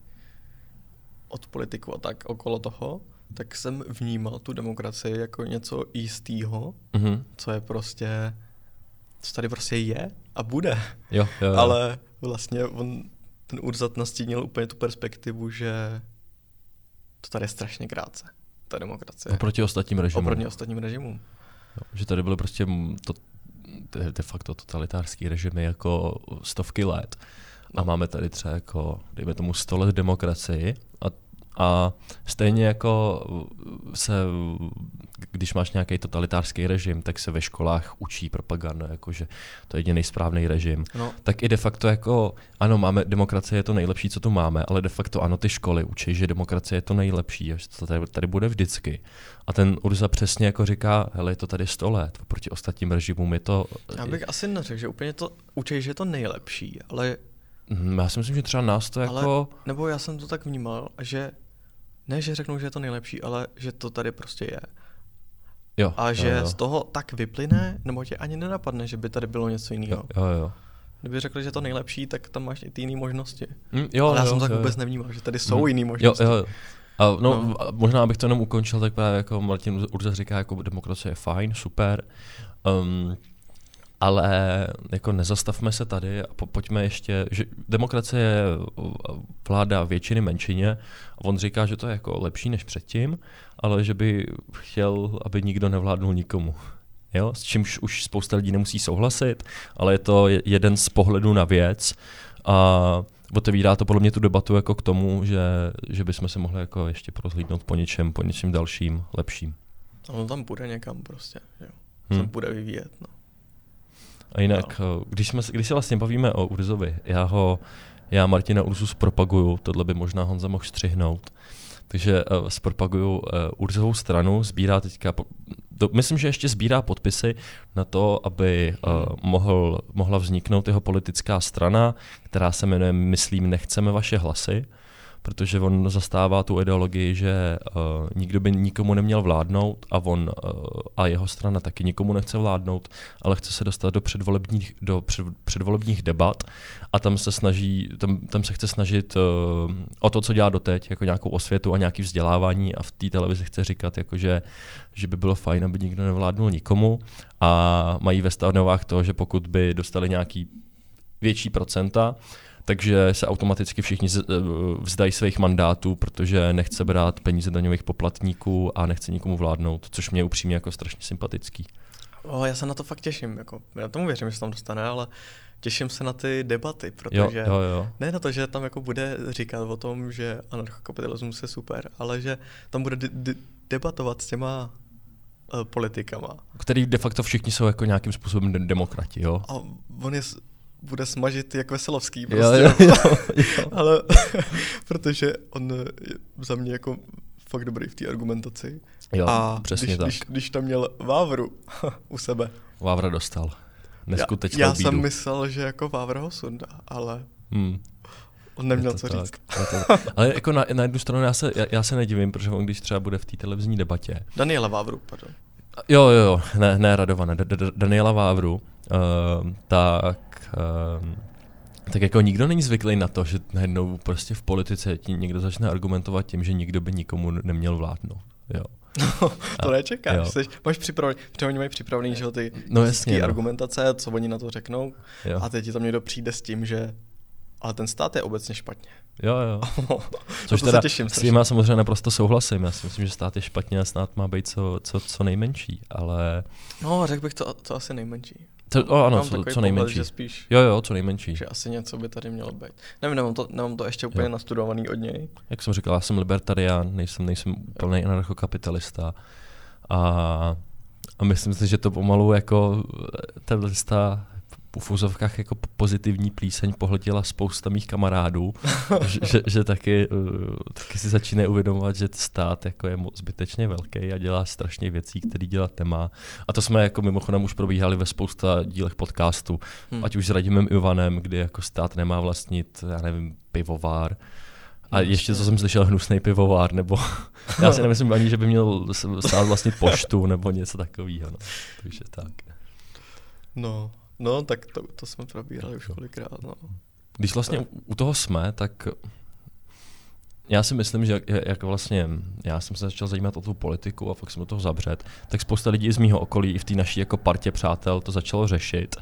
od politiku a tak okolo toho, tak jsem vnímal tu demokracii jako něco jistého, mm-hmm. co je prostě, co tady prostě je a bude. Jo, jo, jo. Ale vlastně on, ten Urzat nastínil úplně tu perspektivu, že to tady je strašně krátce ta demokracie. Oproti ostatním režimům. Oproti ostatním režimům. Jo, že tady byly prostě to, de facto totalitářský režimy jako stovky let. A no. máme tady třeba jako, dejme tomu, 100 let demokracii a a stejně jako se, když máš nějaký totalitářský režim, tak se ve školách učí propaganda, jakože to je jediný správný režim. No. Tak i de facto jako, ano, máme, demokracie je to nejlepší, co tu máme, ale de facto ano, ty školy učí, že demokracie je to nejlepší, že to tady, tady bude vždycky. A ten Urza přesně jako říká, hele, je to tady sto let, proti ostatním režimům je to... Já bych asi neřekl, že úplně to učí, že je to nejlepší, ale mhm, já si myslím, že třeba nás to ale, jako... Nebo já jsem to tak vnímal, že ne, že řeknou, že je to nejlepší, ale že to tady prostě je. Jo, a že jo, jo. z toho tak vyplyne, nebo tě ani nenapadne, že by tady bylo něco jiného. Jo, jo, jo. Kdyby řekli, že je to nejlepší, tak tam máš i ty jiné možnosti. Mm, jo, ale já jo, jsem tak jo, vůbec jo. nevnímal, že tady jsou mm. jiné možnosti. Jo, jo. A no, no. A možná bych to jenom ukončil, tak právě jako Martin Urza říká, jako demokracie je fajn, super. Um, ale jako nezastavme se tady a po, pojďme ještě, že demokracie je vláda většiny menšině a on říká, že to je jako lepší než předtím, ale že by chtěl, aby nikdo nevládnul nikomu. Jo? S čímž už spousta lidí nemusí souhlasit, ale je to jeden z pohledů na věc a otevírá to podle mě tu debatu jako k tomu, že, že bychom se mohli jako ještě porozhlídnout po něčem, po něčem dalším, lepším. Ono tam bude někam prostě, jo. Hmm. Se bude vyvíjet, no. A jinak, no. když, jsme, když se vlastně bavíme o Urzovi, já ho, já Martina Urzus propaguju, tohle by možná Honza mohl střihnout. Takže uh, zpropaguju uh, Urzovou stranu, sbírá teďka, do, myslím, že ještě sbírá podpisy na to, aby uh, mohl, mohla vzniknout jeho politická strana, která se jmenuje Myslím, nechceme vaše hlasy protože on zastává tu ideologii, že uh, nikdo by nikomu neměl vládnout a on uh, a jeho strana taky nikomu nechce vládnout, ale chce se dostat do předvolebních, do před, předvolebních debat a tam se snaží, tam, tam se chce snažit uh, o to, co dělá doteď, jako nějakou osvětu a nějaký vzdělávání a v té televizi chce říkat, jako že, že by bylo fajn, aby nikdo nevládnul nikomu a mají ve stanovách to, že pokud by dostali nějaký větší procenta, takže se automaticky všichni eh, vzdají svých mandátů, protože nechce brát peníze daňových poplatníků a nechce nikomu vládnout, což mě upřímně jako strašně sympatický. O, já se na to fakt těším, jako, já tomu věřím, že se tam dostane, ale těším se na ty debaty, protože jo, jo, jo. ne na to, že tam jako bude říkat o tom, že anarchokapitalismus je super, ale že tam bude de- de- debatovat s těma uh, politikama. Který de facto všichni jsou jako nějakým způsobem de- demokrati, jo? A on je bude smažit jak Veselovský prostě. Jo, jo, jo, jo. Ale protože on je za mě jako fakt dobrý v té argumentaci. Jo, a přesně když, tak. Když, když tam měl Vávru u sebe. Vávra dostal. Neskutečnou Já, já bídu. jsem myslel, že jako Vávra ho sundá, ale hmm. on neměl co tak, říct. To, ale jako na, na jednu stranu já se, já, já se nedivím, protože on když třeba bude v té televizní debatě. Daniela Vávru, pardon. Jo, jo, jo, ne, ne Radovana, Daniela Vávru, uh, tak um, tak jako nikdo není zvyklý na to, že najednou prostě v politice ti někdo začne argumentovat tím, že nikdo by nikomu neměl vládnout. Jo. No, to nečekáš. Máš připravený, protože oni mají připravený, že ty no, jasně, no. argumentace, co oni na to řeknou. Jo. A teď ti tam někdo přijde s tím, že ale ten stát je obecně špatně. Jo, jo. Což teda těším, s tím já samozřejmě naprosto souhlasím. Já si myslím, že stát je špatně a stát má být co, co, co nejmenší, ale... No, řekl bych to, to asi nejmenší. To, o, ano, co, co nejmenší. Pohled, spíš, jo, jo, co nejmenší. Že asi něco by tady mělo být. Nevím, nemám to, nemám to ještě úplně jo. nastudovaný od něj. Jak jsem říkal, já jsem libertarián, nejsem, nejsem úplný anarchokapitalista. A, a myslím si, že to pomalu jako ta lista v úzovkách jako pozitivní plíseň pohltila spousta mých kamarádů, že, že, že taky, uh, taky si začíná uvědomovat, že stát jako je zbytečně velký a dělá strašně věcí, které dělat nemá. A to jsme jako mimochodem už probíhali ve spousta dílech podcastu, hmm. ať už s Radimem Ivanem, kdy jako stát nemá vlastnit, já nevím, pivovár, a ještě co jsem slyšel, hnusný pivovár, nebo já si nemyslím ani, že by měl stát vlastnit poštu, nebo něco takového. No. Takže tak. No, No, tak to, to jsme probírali už kolikrát. No. Když vlastně u, u toho jsme, tak já si myslím, že jak vlastně já jsem se začal zajímat o tu politiku a fakt jsem do toho zabřet, tak spousta lidí z mého okolí i v té naší jako partě přátel to začalo řešit.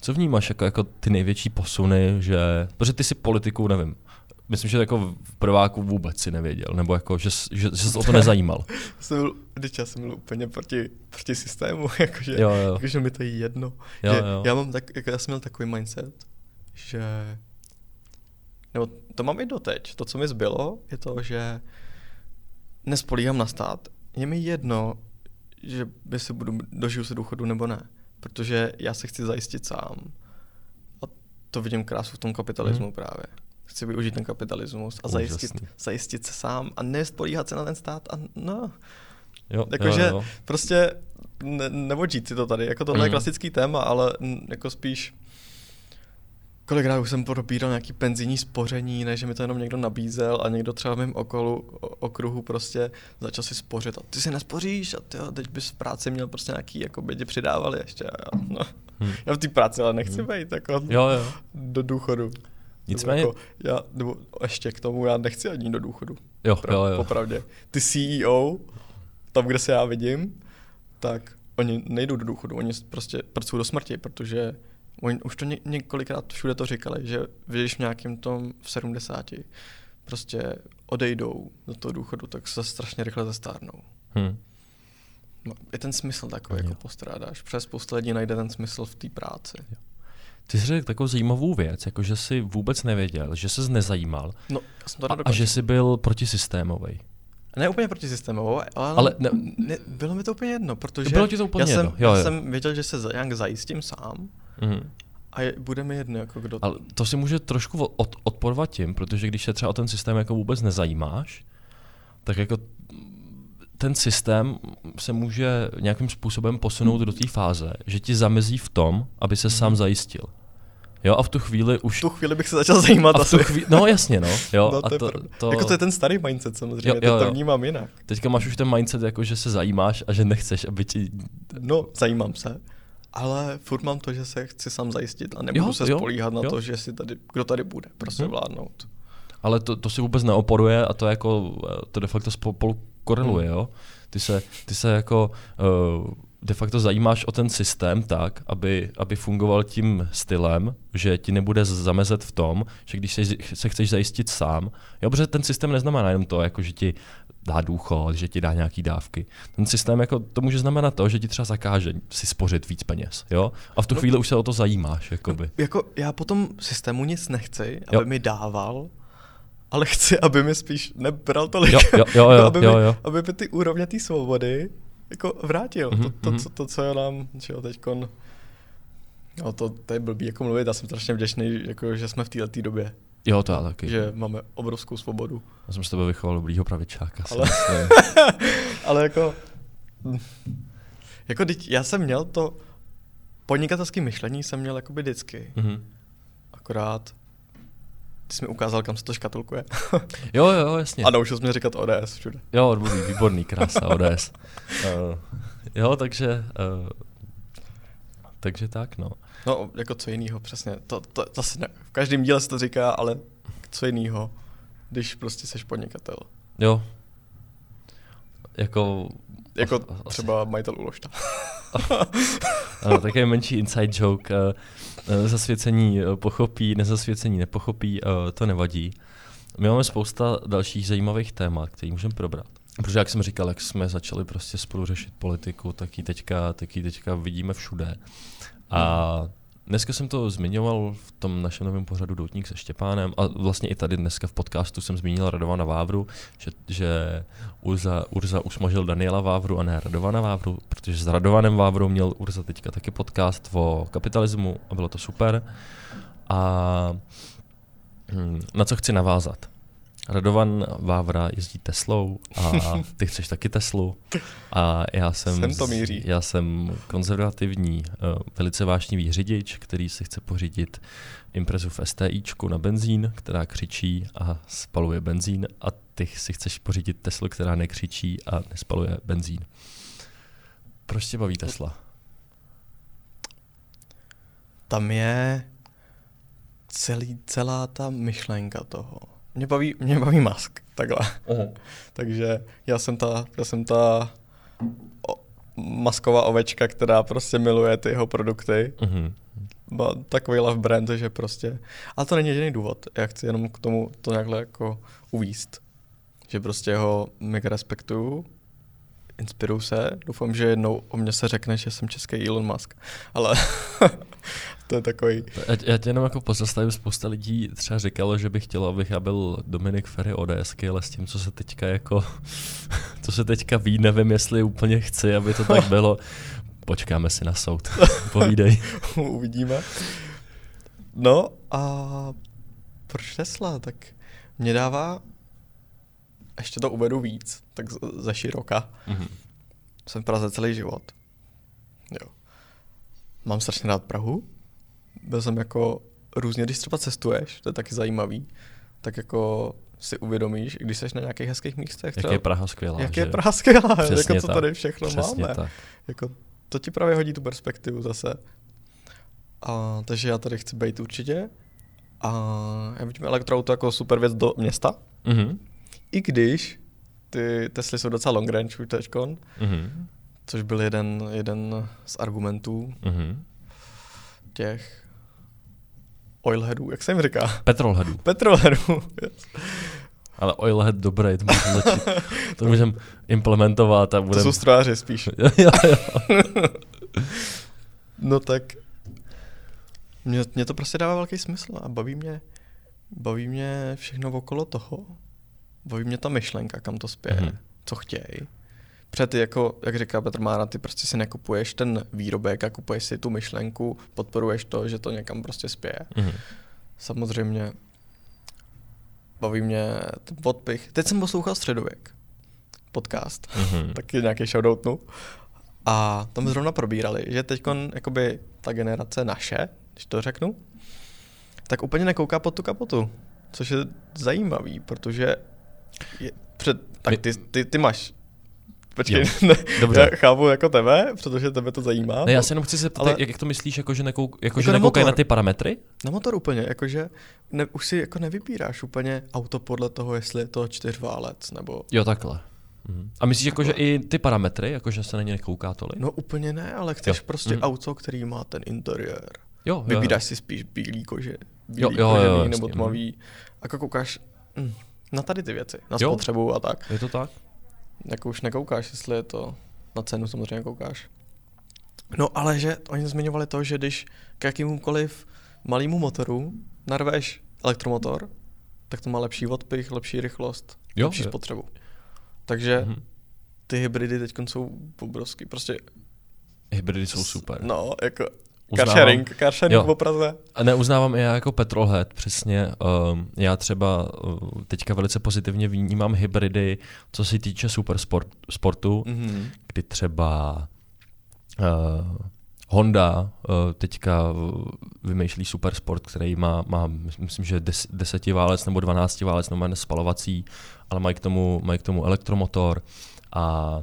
Co vnímáš jako, jako ty největší posuny, že, protože ty si politiku, nevím, myslím, že jako v prváku vůbec si nevěděl, nebo jako, že, že, že se o to nezajímal. jsem byl, když já jsem byl úplně proti, proti systému, jakože, jo, jo. jakože mi to je jedno. Jo, že jo. Já, mám tak, jako já jsem měl takový mindset, že nebo to mám i doteď. To, co mi zbylo, je to, že nespolíhám na stát. Je mi jedno, že by se budu, dožiju se důchodu nebo ne. Protože já se chci zajistit sám. A to vidím krásu v tom kapitalismu hmm. právě. Chci využít ten kapitalismus a zajistit, zajistit se sám a nespolíhat se na ten stát a no. Jo, Jakože prostě ne, nevodžít si to tady. Jako tohle mm. je klasický téma, ale jako spíš kolikrát už jsem probíral nějaký penzijní spoření, ne, že mi to jenom někdo nabízel a někdo třeba v mém okolu, okruhu prostě začal si spořit a ty si nespoříš a ty, teď bys v práci měl prostě nějaký, jako by tě přidávali ještě. A no. hmm. Já v té práci ale nechci hmm. být jako jo, jo. do důchodu. Nicméně... Nebo, jako, já, nebo ještě k tomu, já nechci ani do důchodu. Jo, jo, jo. Popravdě. Ty CEO, tam, kde se já vidím, tak oni nejdou do důchodu, oni prostě pracují do smrti, protože Oni už to ně, několikrát všude to říkali, že když v nějakým tom v 70 prostě odejdou do toho důchodu, tak se strašně rychle zestárnou. Hmm. Je ten smysl takový, jako postrádáš. Přes spousta lidí najde ten smysl v té práci. Jo. Ty jsi řekl takovou zajímavou věc, jako že jsi vůbec nevěděl, že jsi nezajímal no, já jsem to a, a že jsi byl protisystémový. Ne úplně protisystémovou, ale, ale ne, ne, bylo mi to úplně jedno, protože bylo ti to úplně já, jedno. Jsem, jo, já jo. jsem věděl, že se nějak zajistím sám mm-hmm. a je, bude mi jedno, jako kdo... Ale to si může trošku od, odporovat tím, protože když se třeba o ten systém jako vůbec nezajímáš, tak jako ten systém se může nějakým způsobem posunout do té fáze, že ti zamezí v tom, aby se sám zajistil. Jo, a v tu chvíli už... V tu chvíli bych se začal zajímat a v tu chvíli, No jasně, no. Jo, no, to a to, to, Jako to je ten starý mindset samozřejmě, jo, jo, jo. to vnímám jinak. Teďka máš už ten mindset, jako že se zajímáš a že nechceš, aby ti... No, zajímám se. Ale furt mám to, že se chci sám zajistit a nebudu jo, se jo, spolíhat jo. na to, že si tady, kdo tady bude prostě hmm. vládnout. Ale to, to si vůbec neoporuje a to jako, to de facto spolu koreluje, hmm. jo. Ty se, ty se jako uh, de facto zajímáš o ten systém tak, aby, aby fungoval tím stylem, že ti nebude zamezet v tom, že když se, se chceš zajistit sám, jo, protože ten systém neznamená jenom to, jako že ti dá důchod, že ti dá nějaký dávky. Ten systém jako, to může znamenat to, že ti třeba zakáže si spořit víc peněz, jo? A v tu no, chvíli už se o to zajímáš, jakoby. No, jako já po tom systému nic nechci, aby jo. mi dával, ale chci, aby mi spíš nebral tolik, jo, jo, jo, jo, aby, jo, jo. Mi, aby mi ty úrovně té svobody jako vrátil. Mm-hmm. To, to, mhm. co, to, co je nám, že jo, teďkon, no to, to je blbý jako mluvit, já jsem strašně vděčný, jako, že jsme v této době. Jo, to já taky. Že máme obrovskou svobodu. Já jsem s tebe vychoval dobrýho pravičáka. Ale, ale jako, jako teď, já jsem měl to podnikatelské myšlení jsem měl jakoby vždycky. Mm-hmm. Akorát ty jsi mi ukázal, kam se to škatulkuje. jo, jo, jasně. A naučil jsi mě říkat ODS všude. Jo, odmluví, výborný, krása, ODS. uh, jo, takže, uh, takže tak, no. No, jako co jiného, přesně. To, to, to zase ne, v každém díle se to říká, ale co jiného, když prostě seš podnikatel. Jo. Jako... Jako třeba majitel uložta. ano, také menší inside joke. Eh, zasvěcení eh, pochopí, nezasvěcení nepochopí, eh, to nevadí. My máme spousta dalších zajímavých témat, které můžeme probrat. Protože jak jsem říkal, jak jsme začali prostě spolu řešit politiku, tak ji teďka, tak ji teďka vidíme všude. A Dneska jsem to zmiňoval v tom našem novém pořadu Doutník se Štěpánem a vlastně i tady dneska v podcastu jsem zmínil Radovana Vávru, že, že Urza, Urza usmažil Daniela Vávru a ne Radovana Vávru, protože s Radovanem Vávrou měl Urza teďka taky podcast o kapitalismu a bylo to super. A hm, na co chci navázat? Radovan Vávra jezdí Teslou a ty chceš taky Teslu. A já jsem, jsem to míří. já jsem konzervativní, eh, velice vášnivý řidič, který si chce pořídit Imprezu v STIčku na benzín, která křičí a spaluje benzín a ty si chceš pořídit Teslu, která nekřičí a nespaluje benzín. Proč tě baví Tesla? Tam je celý, celá ta myšlenka toho mě baví, mě baví Musk, takhle. Takže já jsem ta, já jsem ta o, masková ovečka, která prostě miluje ty jeho produkty. Má takový love brand, že prostě, ale to není jediný důvod, já chci jenom k tomu to nějakhle jako uvíst, že prostě ho mega respektuju, inspiruju se, doufám, že jednou o mě se řekne, že jsem český Elon Musk, ale to je takový. Já, já tě jenom jako pozastavím, spousta lidí třeba říkalo, že by chtělo, abych já byl Dominik Ferry ODSky, ale s tím, co se teďka jako, co se teďka ví, nevím, jestli úplně chci, aby to tak bylo. Počkáme si na soud. Povídej. Uvidíme. No a proč Tesla? Tak mě dává, ještě to uvedu víc, tak ze široka. Mm-hmm. Jsem v Praze celý život. Jo. Mám strašně rád Prahu. Byl jsem jako různě, když třeba cestuješ, to je taky zajímavý, tak jako si uvědomíš, když jsi na nějakých hezkých místech. Třeba, jak je Praha skvělá. Jak že? je Praha skvělá, Přesně jako co tady všechno Přesně máme. Tak. Jako to ti právě hodí tu perspektivu zase. A, takže já tady chci být určitě. A já vidím elektroauto jako super věc do města. Mm-hmm. I když ty Tesly jsou docela long range už teďkon, mm-hmm. Což byl jeden, jeden z argumentů mm-hmm. těch oilheadů, jak se jim říká? Petrolheadů. Petrolheadů, yes. Ale oilhead dobrý, to můžeme začít. To můžeme implementovat a budeme... To jsou strojáři spíš. jo, jo, jo. no tak mě, mě to prostě dává velký smysl a baví mě, baví mě všechno okolo toho. Baví mě ta myšlenka, kam to spěje, mm-hmm. co chtějí. Ty, jako, jak říká Petr Mára, ty prostě si nekupuješ ten výrobek a kupuješ si tu myšlenku, podporuješ to, že to někam prostě spěje. Mm-hmm. Samozřejmě baví mě ten podpich. Teď jsem poslouchal Středověk, podcast, mm-hmm. taky nějaký shoutoutnu. A tam zrovna probírali, že teď jakoby ta generace naše, když to řeknu, tak úplně nekouká pod tu kapotu. Což je zajímavý, protože je před, tak ty, ty, ty máš Počkej, ne, Dobře. já chápu jako tebe, protože tebe to zajímá. Ne, já se jenom chci zeptat, ale... jak, jak to myslíš, jako že, nekou, jako, jako že nekoukají na ty parametry? Na motor úplně, jakože ne, už si jako nevybíráš úplně auto podle toho, jestli je to čtyřválec nebo... Jo, takhle. Mhm. A myslíš, jako, že i ty parametry, jako že se na ně nekouká tolik? No úplně ne, ale chceš jo. prostě mhm. auto, který má ten interiér. Jo, Vybíráš jo. si spíš bílý kože, bílý jo, jo, jo, jo, nebo tmavý. Mhm. A jako koukáš hm, na tady ty věci, na jo. spotřebu a tak. Je to tak? Jako už nekoukáš, jestli je to na cenu samozřejmě koukáš. No ale že oni zmiňovali to, že když k jakýmukoliv malému motoru narveš elektromotor, tak to má lepší odpich, lepší rychlost, jo, lepší je. spotřebu. Takže mm-hmm. ty hybridy teď jsou obrovský. Prostě Hybridy jsou super. No, jako carsharing, carsharing v Praze. A neuznávám i já jako petrolhead, přesně. Um, já třeba uh, teďka velice pozitivně vnímám hybridy, co se týče supersportu, sportu, mm-hmm. kdy třeba uh, Honda uh, teďka vymýšlí supersport, který má, má myslím, že des, desetiválec nebo dvanáctiválec, nebo spalovací, ale mají k tomu, mají k tomu elektromotor a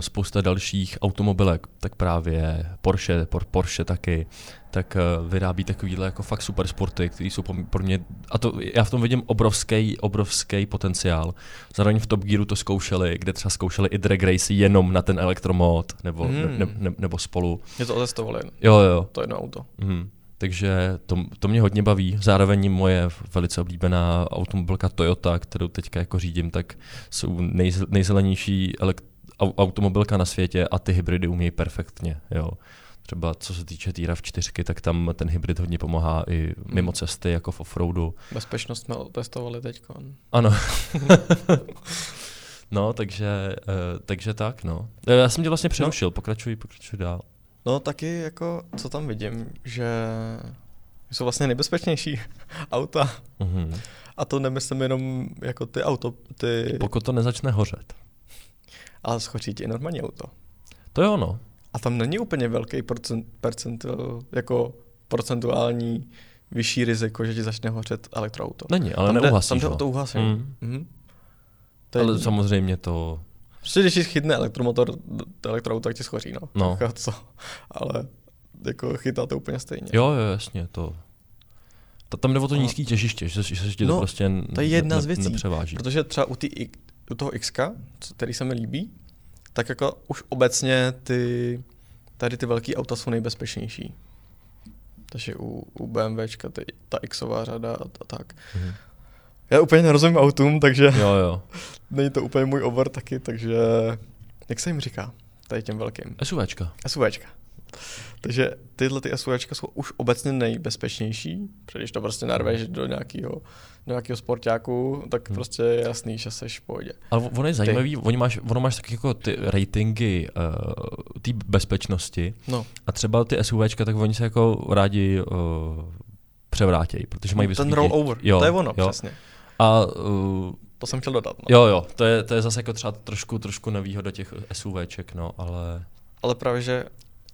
spousta dalších automobilek, tak právě Porsche, Porsche taky, tak eh, vyrábí takovýhle jako fakt super sporty, které jsou pro mě, a to já v tom vidím obrovský, obrovský potenciál. Zároveň v Top Gearu to zkoušeli, kde třeba zkoušeli i drag race jenom na ten elektromod, nebo, hmm. ne, ne, nebo spolu. Je to otestovali. Jo, jo. To jedno auto. Hmm. Takže to, to mě hodně baví. Zároveň moje velice oblíbená automobilka Toyota, kterou teďka jako řídím, tak jsou nej, nejzelenější elekt, automobilka na světě a ty hybridy umějí perfektně. Jo. Třeba co se týče té RAV4, tak tam ten hybrid hodně pomáhá i mimo hmm. cesty, jako v offroadu. Bezpečnost jsme testovali teď. Ano. no, takže, uh, takže tak, no. Eh, já jsem tě vlastně přerušil, no. pokračuj, pokračuj dál. No taky jako, co tam vidím, že jsou vlastně nejbezpečnější auta. Mm-hmm. A to nemyslím jenom jako ty auto, ty... Pokud to nezačne hořet ale schoří ti normální auto. To je ono. A tam není úplně velký procent, procent jako procentuální vyšší riziko, že ti začne hořet elektroauto. Není, ale tam neuhasíš Tam jde o to uhasení. Mm. Mm-hmm. To ale je, samozřejmě to... Prostě když ti chytne elektromotor, to elektroauto, tak ti schoří, no. no. Tak co? Ale jako chytá to úplně stejně. Jo, jo, jasně, to... Ta, tam jde o to nízký těžiště, že, že se ti no, to prostě to je jedna ne, z věcí, nepřeváží. Protože třeba u, tý, u toho X, který se mi líbí, tak jako už obecně ty, tady ty velké auta jsou nejbezpečnější. takže u, u BMWčka ty, ta Xová řada a, a tak. Mm-hmm. Já úplně nerozumím autům, takže jo, jo. není to úplně můj obor taky, takže jak se jim říká, tady těm velkým? SUVčka. SUVčka. Takže tyhle ty SUVčka jsou už obecně nejbezpečnější, protože když to prostě narveš do nějakého do nějakého sportáku, tak hmm. prostě je jasný, že seš v pohodě. Ale ono je zajímavý, oni máš, ono máš taky jako ty ratingy uh, té bezpečnosti no. a třeba ty SUVčka, tak oni se jako rádi uh, převrátějí, protože mají no, Ten rollover, jo, to je ono, jo. přesně. A uh, to jsem chtěl dodat. No. Jo, jo, to je, to je zase jako třeba trošku, trošku nevýhoda těch SUVček, no, ale... Ale právě, že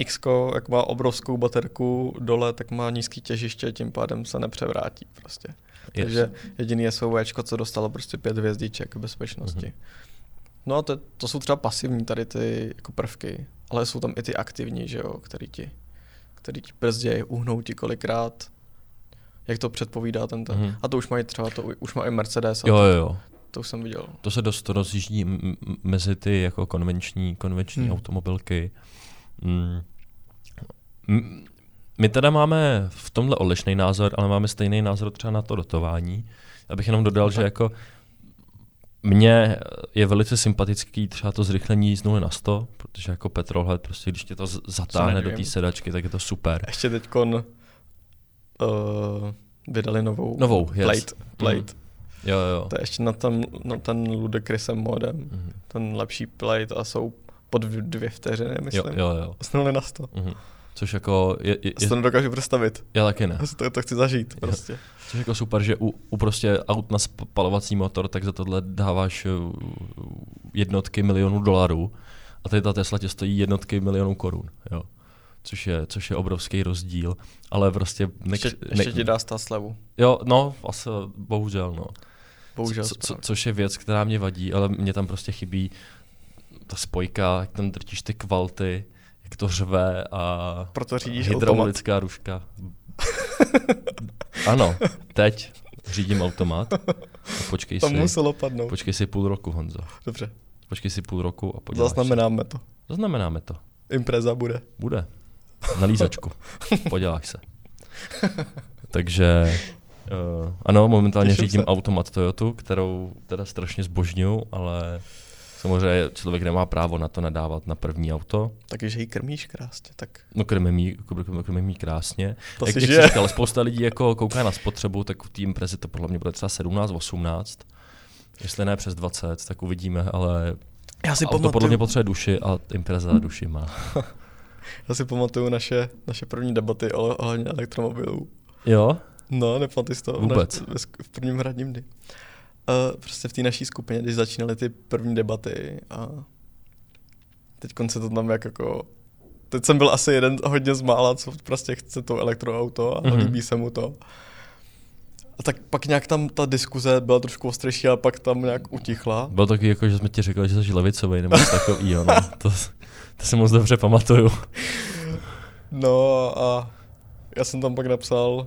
X, jak má obrovskou baterku dole, tak má nízký těžiště, tím pádem se nepřevrátí prostě. Yes. Takže jediný SUV, co dostalo prostě pět hvězdiček bezpečnosti. Mm-hmm. No a to, to jsou třeba pasivní tady ty jako prvky, ale jsou tam i ty aktivní, že jo, který ti, který ti brzdějí, uhnou ti kolikrát, jak to předpovídá ten ten. Mm-hmm. A to už mají třeba, to už má i Mercedes. Jo, jo, jo. To už jsem viděl. To se dost rozjíždí mezi ty jako konvenční, konvenční hmm. automobilky. Mm. My teda máme v tomhle odlišný názor, ale máme stejný názor třeba na to dotování. Abych jenom dodal, no, že jako mně je velice sympatický třeba to zrychlení z 0 na 100, protože jako petrolhead, prostě když tě to zatáhne do té sedačky, tak je to super. Ještě teď uh, vydali novou, novou plate. Yes. plate. Mm. Jo, jo. To je ještě na ten, na ten Ludacrisem modem, mm. ten lepší plate a jsou pod dvě vteřiny, myslím. Jo, jo, jo. 0 na 100. Mm. Což jako je, je, je... to nedokážu představit. Já taky ne. To, to chci zažít prostě. Což jako super, že u, u prostě aut na spalovací motor, tak za tohle dáváš uh, jednotky milionů dolarů a tady ta Tesla tě stojí jednotky milionů korun, jo. Což je, což je obrovský rozdíl, ale prostě... Ne, ještě, ne, ještě ti dá stát slevu. Jo, no, asi bohužel, no. Bohužel. Co, co, což je věc, která mě vadí, ale mě tam prostě chybí ta spojka, jak tam drtíš ty kvalty, jak to řve a Proto řídíš hydraulická automat. ruška. ano, teď řídím automat. A počkej to si. muselo padnout. Počkej si půl roku, Honzo. Dobře. Počkej si půl roku a podíváš Zaznamenáme se. to. Zaznamenáme to. Impreza bude. Bude. Na lízačku. Poděláš se. Takže uh, ano, momentálně Těším řídím se. automat Toyota, kterou teda strašně zbožňuju, ale Samozřejmě člověk nemá právo na to nadávat na první auto. Takže ji krmíš krásně, tak. No krmím jí, krmím jí krásně. To jak, si jak říkal, spousta lidí jako kouká na spotřebu, tak v tým prezi to podle mě bude třeba 17, 18. Jestli ne přes 20, tak uvidíme, ale já si auto pamatuju... podle mě potřebuje duši a Impreza duši má. Já si pamatuju naše, naše první debaty ohledně elektromobilů. Jo? No, nepamatuješ to? Vůbec. V, v prvním hradním dny. Prostě v té naší skupině, když začínaly ty první debaty a teď se to tam jak jako teď jsem byl asi jeden hodně z mála, co prostě chce to elektroauto a mm-hmm. líbí se mu to. A tak pak nějak tam ta diskuze byla trošku ostřejší, ale pak tam nějak utichla. Bylo taky jako, že jsme ti řekli, že jsi levicový nebo takový, no. To, to si moc dobře pamatuju. No a já jsem tam pak napsal,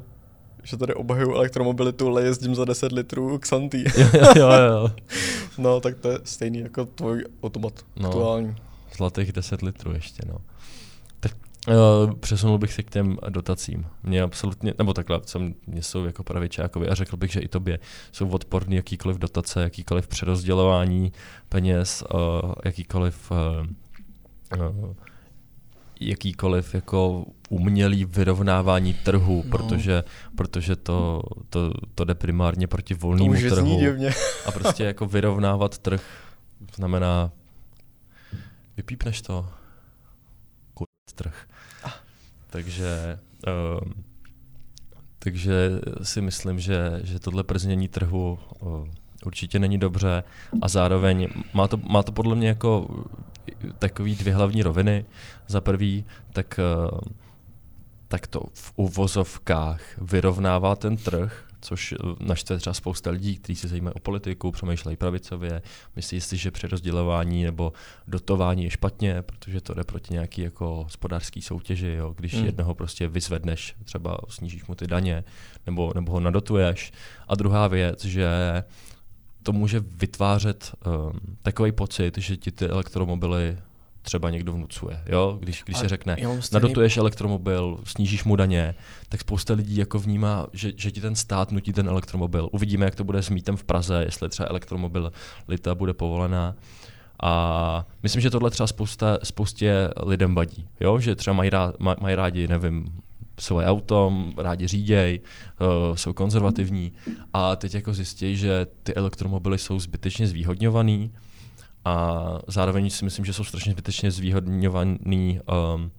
že tady obhajuju elektromobilitu, ale jezdím za 10 litrů Xantý. jo, jo, jo. no, tak to je stejný jako tvůj automat no, aktuální. Zlatých 10 litrů ještě, no. Tak uh, přesunul bych se k těm dotacím. Mě absolutně, nebo takhle, co mě jsou jako pravičákovi a řekl bych, že i tobě jsou odporný jakýkoliv dotace, jakýkoliv přerozdělování peněz, uh, jakýkoliv uh, uh, jakýkoliv jako umělý vyrovnávání trhu, no. protože, protože to, to, to jde primárně proti volnému to trhu. a prostě jako vyrovnávat trh znamená vypípneš to kur trh. Takže uh, takže si myslím, že, že tohle prznění trhu uh, určitě není dobře a zároveň má to, má to podle mě jako takový dvě hlavní roviny. Za prvý, tak, eh, tak to v uvozovkách vyrovnává ten trh, což eh, naštve třeba spousta lidí, kteří se zajímají o politiku, přemýšlejí pravicově, myslí si, že přerozdělování nebo dotování je špatně, protože to jde proti nějaký jako hospodářský soutěži, jo? když hmm. jednoho prostě vyzvedneš, třeba snížíš mu ty daně, nebo, nebo ho nadotuješ. A druhá věc, že to může vytvářet um, takový pocit, že ti ty elektromobily třeba někdo vnucuje. Jo? Když, když se řekne, nadotuješ elektromobil, snížíš mu daně, tak spousta lidí jako vnímá, že, že ti ten stát nutí ten elektromobil. Uvidíme, jak to bude s mítem v Praze, jestli třeba elektromobil lita bude povolená. A myslím, že tohle třeba spousta, spoustě lidem vadí, jo? že třeba mají, rád, mají rádi, nevím, svoje auto, rádi říděj, uh, jsou konzervativní a teď jako zjistí, že ty elektromobily jsou zbytečně zvýhodňovaný a zároveň si myslím, že jsou strašně zbytečně zvýhodňovaný, um,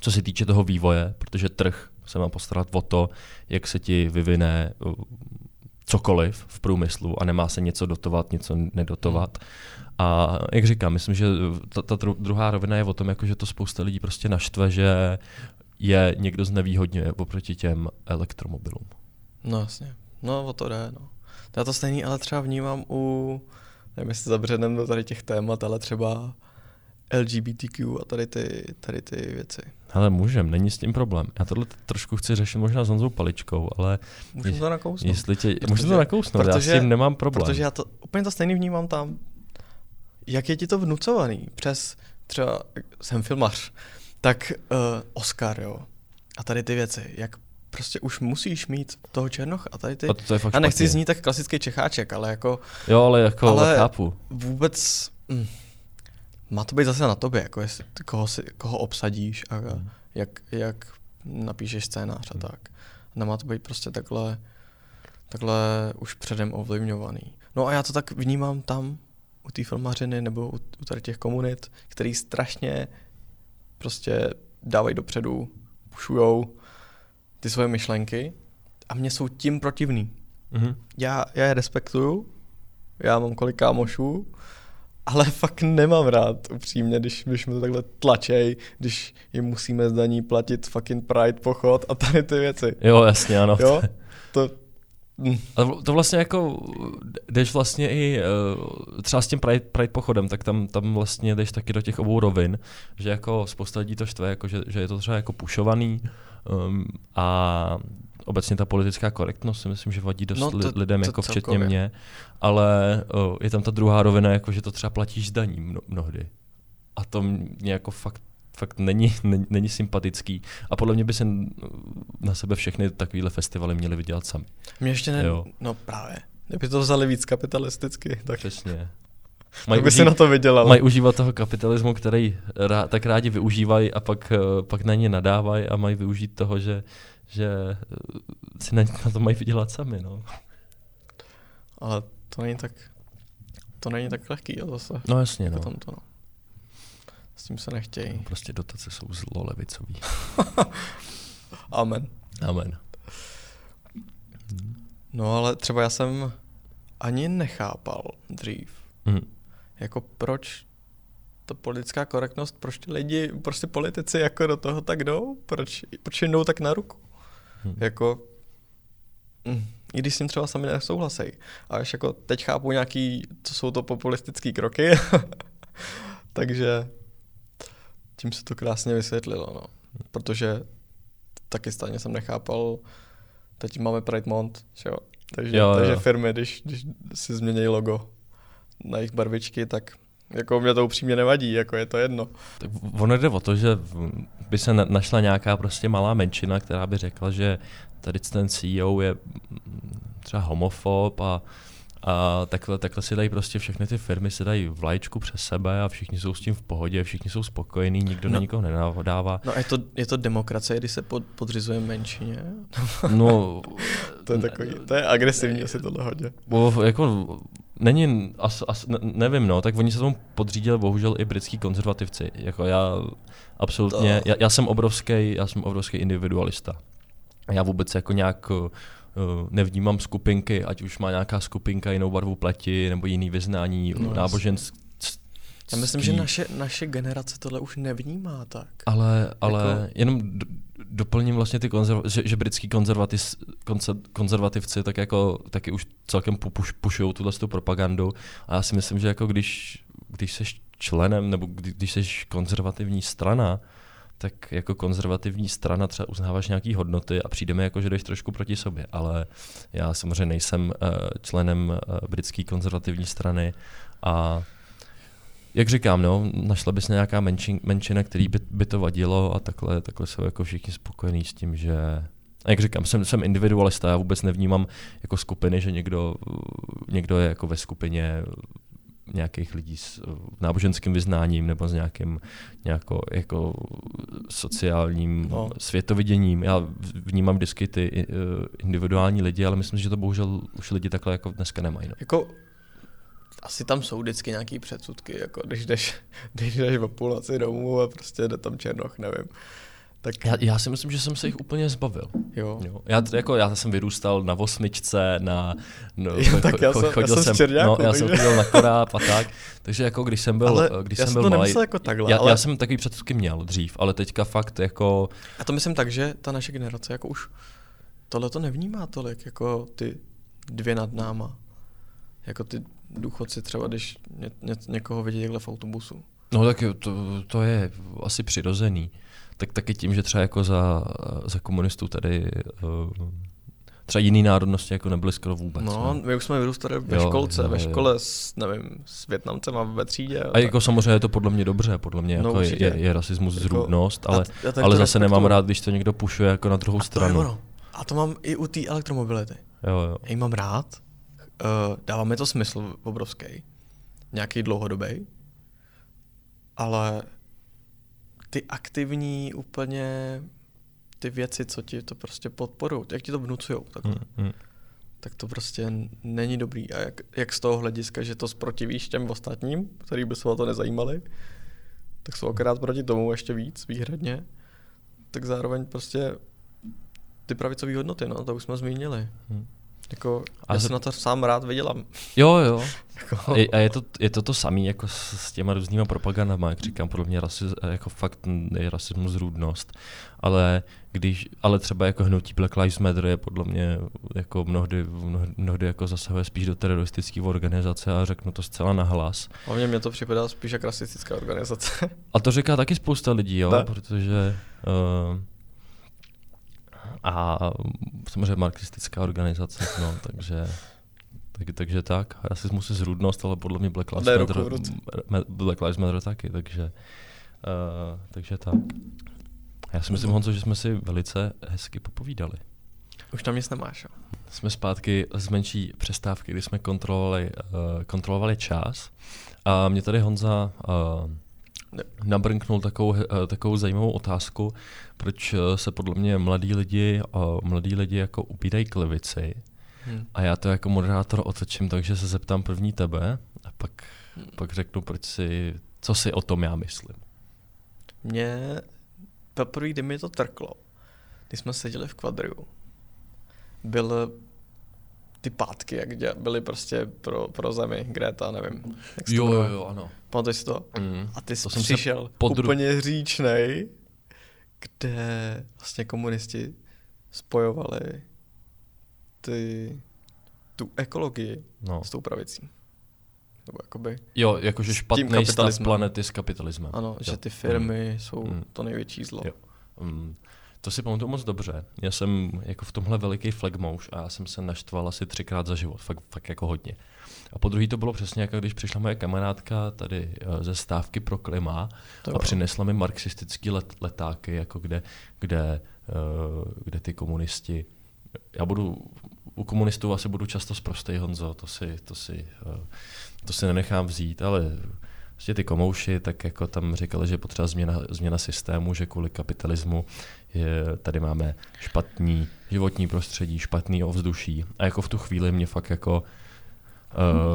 co se týče toho vývoje, protože trh se má postarat o to, jak se ti vyvine uh, cokoliv v průmyslu a nemá se něco dotovat, něco nedotovat. A jak říkám, myslím, že ta, ta druhá rovina je o tom, jako, že to spousta lidí prostě naštve, že je někdo znevýhodňuje oproti těm elektromobilům. No jasně, no o to jde. No. Já to stejný ale třeba vnímám u, nevím jestli zabředneme do tady těch témat, ale třeba LGBTQ a tady ty, tady ty věci. Ale můžem, není s tím problém. Já tohle trošku chci řešit možná s Honzou Paličkou, ale... Můžu to nakousnout. Jestli tě, protože, můžu to nakousnout, protože, já s tím nemám problém. Protože já to úplně to stejný vnímám tam. Jak je ti to vnucovaný přes třeba, jsem filmař, tak uh, Oscar, jo. A tady ty věci, jak prostě už musíš mít toho Černoch a tady ty... A to je fakt a nechci znít tak klasický Čecháček, ale jako... Jo, ale jako ale chápu. vůbec... Hm, má to být zase na tobě, jako jestli, koho, si, koho obsadíš a hmm. jak, jak napíšeš scénář a hmm. tak. Nemá to být prostě takhle, takhle už předem ovlivňovaný. No a já to tak vnímám tam, u té filmařiny nebo u, u tady těch komunit, který strašně prostě dávají dopředu, pušujou ty svoje myšlenky a mě jsou tím protivný. Mm-hmm. Já, já je respektuju, já mám kolik kámošů, ale fakt nemám rád, upřímně, když, když mi to takhle tlačej, když jim musíme zdaní platit fucking Pride pochod a tady ty věci. Jo, jasně, ano. Jo? To, a to vlastně jako jdeš vlastně i uh, třeba s tím Pride, Pride pochodem, tak tam, tam vlastně jdeš taky do těch obou rovin, že jako spousta lidí to štve, jako že, že je to třeba jako pušovaný um, a obecně ta politická korektnost si myslím, že vadí dost no to, lidem, to, jako včetně celkově. mě, ale uh, je tam ta druhá rovina, jako že to třeba platíš daní mno, mnohdy. A to mě jako fakt fakt není, není, není sympatický. A podle mě by se na sebe všechny takovéhle festivaly měly vydělat sami. Mě ještě ne, jo. no právě. Kdyby to vzali víc kapitalisticky, tak... Přesně. Mají by si na to vydělal. Mají užívat toho kapitalismu, který rá, tak rádi využívají a pak, eh, pak na ně nadávají a mají využít toho, že, že eh, si na, na to mají vydělat sami. No. Ale to není tak, to není tak lehký jo, zase. No jasně, no. Tomto, no. S tím se nechtějí. No, prostě dotace jsou zlo levicový. Amen. Amen. No ale třeba já jsem ani nechápal dřív, mm. jako proč ta politická korektnost, proč ty lidi, prostě politici jako do toho tak jdou, proč, proč jdou tak na ruku. Mm. Jako, mm, i když s tím třeba sami nesouhlasí. A až jako teď chápu nějaký, co jsou to populistické kroky, takže tím se to krásně vysvětlilo, no. Protože taky stejně jsem nechápal, teď máme Pride Month, jo? Takže, jo, takže jo. firmy, když, když si změní logo na jejich barvičky, tak jako mě to upřímně nevadí, jako je to jedno. Tak ono jde o to, že by se našla nějaká prostě malá menšina, která by řekla, že tady ten CEO je třeba homofob a a takhle, takhle si dají prostě všechny ty firmy, si dají vlajčku přes sebe a všichni jsou s tím v pohodě, všichni jsou spokojení, nikdo no, na nikoho nenadává. No je to, je to demokracie, když se pod, podřizuje menšině? no... to je takový, to je agresivní asi tohle hodně. Bo, jako, není, as, as, nevím, no, tak oni se tomu podřídili bohužel i britský konzervativci. Jako já absolutně, to... já, já, jsem obrovský, já jsem obrovský individualista. Já vůbec jako nějak nevnímám skupinky, ať už má nějaká skupinka jinou barvu pleti nebo jiný vyznání, no, náboženství. Já myslím, že naše, naše generace tohle už nevnímá tak. Ale, ale jako... jenom doplním vlastně ty konzerv- že, že britský konzervativ, konce, konzervativci tak jako taky už celkem puš, pušují tuhle propagandu a já si myslím, že jako když, když seš členem nebo kdy, když seš konzervativní strana, tak jako konzervativní strana třeba uznáváš nějaké hodnoty a přijdeme jako, že jdeš trošku proti sobě, ale já samozřejmě nejsem uh, členem uh, britské konzervativní strany a jak říkám, no, našla by se nějaká menšin, menšina, který by, by to vadilo a takhle, takhle jsou jako všichni spokojení s tím, že a jak říkám, jsem, jsem individualista, já vůbec nevnímám jako skupiny, že někdo, někdo je jako ve skupině nějakých lidí s náboženským vyznáním nebo s nějakým nějako, jako sociálním no. světoviděním. Já vnímám vždycky ty uh, individuální lidi, ale myslím, že to bohužel už lidi takhle jako dneska nemají. No. Jako asi tam jsou vždycky nějaký předsudky, jako když jdeš, když jdeš v půlnoci domů a prostě jde tam černoch, nevím. Tak... Já, já si myslím, že jsem se jich úplně zbavil. Jo. jo. Já, jako, já jsem vyrůstal na osmičce, na, no, jo, tak já jsem, chodil já jsem, jsem no, já jsem chodil na koráb a tak, takže jako když jsem byl, ale když já jsem byl to malý, jako takhle, já, ale... já, jsem takový předsudky měl dřív, ale teďka fakt jako... A to myslím tak, že ta naše generace jako už tohle to nevnímá tolik, jako ty dvě nad náma. Jako ty důchodci třeba, když ně, ně, někoho vidí takhle v autobusu. No tak jo, to, to je asi přirozený tak taky tím, že třeba jako za, za komunistů tady uh, třeba jiný národnosti jako nebyly skoro vůbec. No, ne? my už jsme vyrůstali ve jo, školce, jo, ve škole s, nevím, s Větnamcem a ve třídě. A, a jako samozřejmě je to podle mě dobře, podle mě no, jako je, je, je rasismus jako, zrůdnost, ale, já ale zase nemám rád, když to někdo pušuje jako na druhou a stranu. To ono. A to mám i u té elektromobility. Jo, jo. Já mám rád, uh, dává mi to smysl obrovský, nějaký dlouhodobý, ale ty aktivní úplně ty věci, co ti to prostě podporují, jak ti to vnucují, takhle. Mm, mm. tak to prostě není dobrý. A jak, jak z toho hlediska, že to zprotivíš těm ostatním, který by se o to nezajímali, tak jsou akorát proti tomu ještě víc, výhradně, tak zároveň prostě ty pravicové hodnoty, no, to už jsme zmínili. Mm. Jako, a já se na to sám rád vydělám. Jo, jo. Jako- a je to, je to to samé jako s, s těma různýma propagandama, jak říkám, podle mě rasi, jako fakt je rasismus růdnost, ale když, ale třeba jako hnutí Black Lives Matter je podle mě jako mnohdy, mnohdy, jako zasahuje spíš do teroristické organizace a řeknu to zcela nahlas. Hlavně mě to připadá spíš jako rasistická organizace. A to říká taky spousta lidí, jo, ne. protože uh, a samozřejmě marxistická organizace, no, takže, tak, takže tak. Rasismus je zrůdnost, ale podle mě Black Lives, Matter, Black Lives Matter taky, takže, uh, takže tak. Já si myslím, Honzo, že jsme si velice hezky popovídali. Už tam nic nemáš, jo? Jsme zpátky z menší přestávky, kdy jsme kontrolovali, uh, kontrolovali čas. A mě tady Honza uh, nabrnknul takovou, eh, takovou zajímavou otázku, proč eh, se podle mě mladí lidi, eh, mladí lidi jako upírají k levici. Hmm. A já to jako moderátor otočím, takže se zeptám první tebe a pak, hmm. pak řeknu, proč si, co si o tom já myslím. Mně poprvé, kdy mi to trklo, když jsme seděli v kvadriu, byl ty pátky, jak byly prostě pro, pro zemi, Greta, nevím. Jak jo, jo, jo, ano. Pamatuješ si to? Mm. A ty jsi to přišel podru... úplně říčnej, kde vlastně komunisti spojovali ty, tu ekologii no. s tou pravicí. Nebo jakoby jo, jakože špatný stav planety s kapitalismem. Ano, jo. že ty firmy mm. jsou mm. to největší zlo. Jo. Mm. To si pamatuju moc dobře. Já jsem jako v tomhle veliký flagmouš a já jsem se naštval asi třikrát za život, fakt, fakt jako hodně. A po druhý to bylo přesně jako když přišla moje kamarádka tady eh, ze stávky pro klima to a přinesla mi marxistický let, letáky, jako kde, kde, uh, kde ty komunisti já budu, u komunistů asi budu často zprostej Honzo, to si, to si, uh, to si nenechám vzít, ale prostě ty komouši, tak jako tam říkali, že potřeba změna, změna systému, že kvůli kapitalismu je, tady máme špatný životní prostředí, špatný ovzduší. A jako v tu chvíli mě fakt jako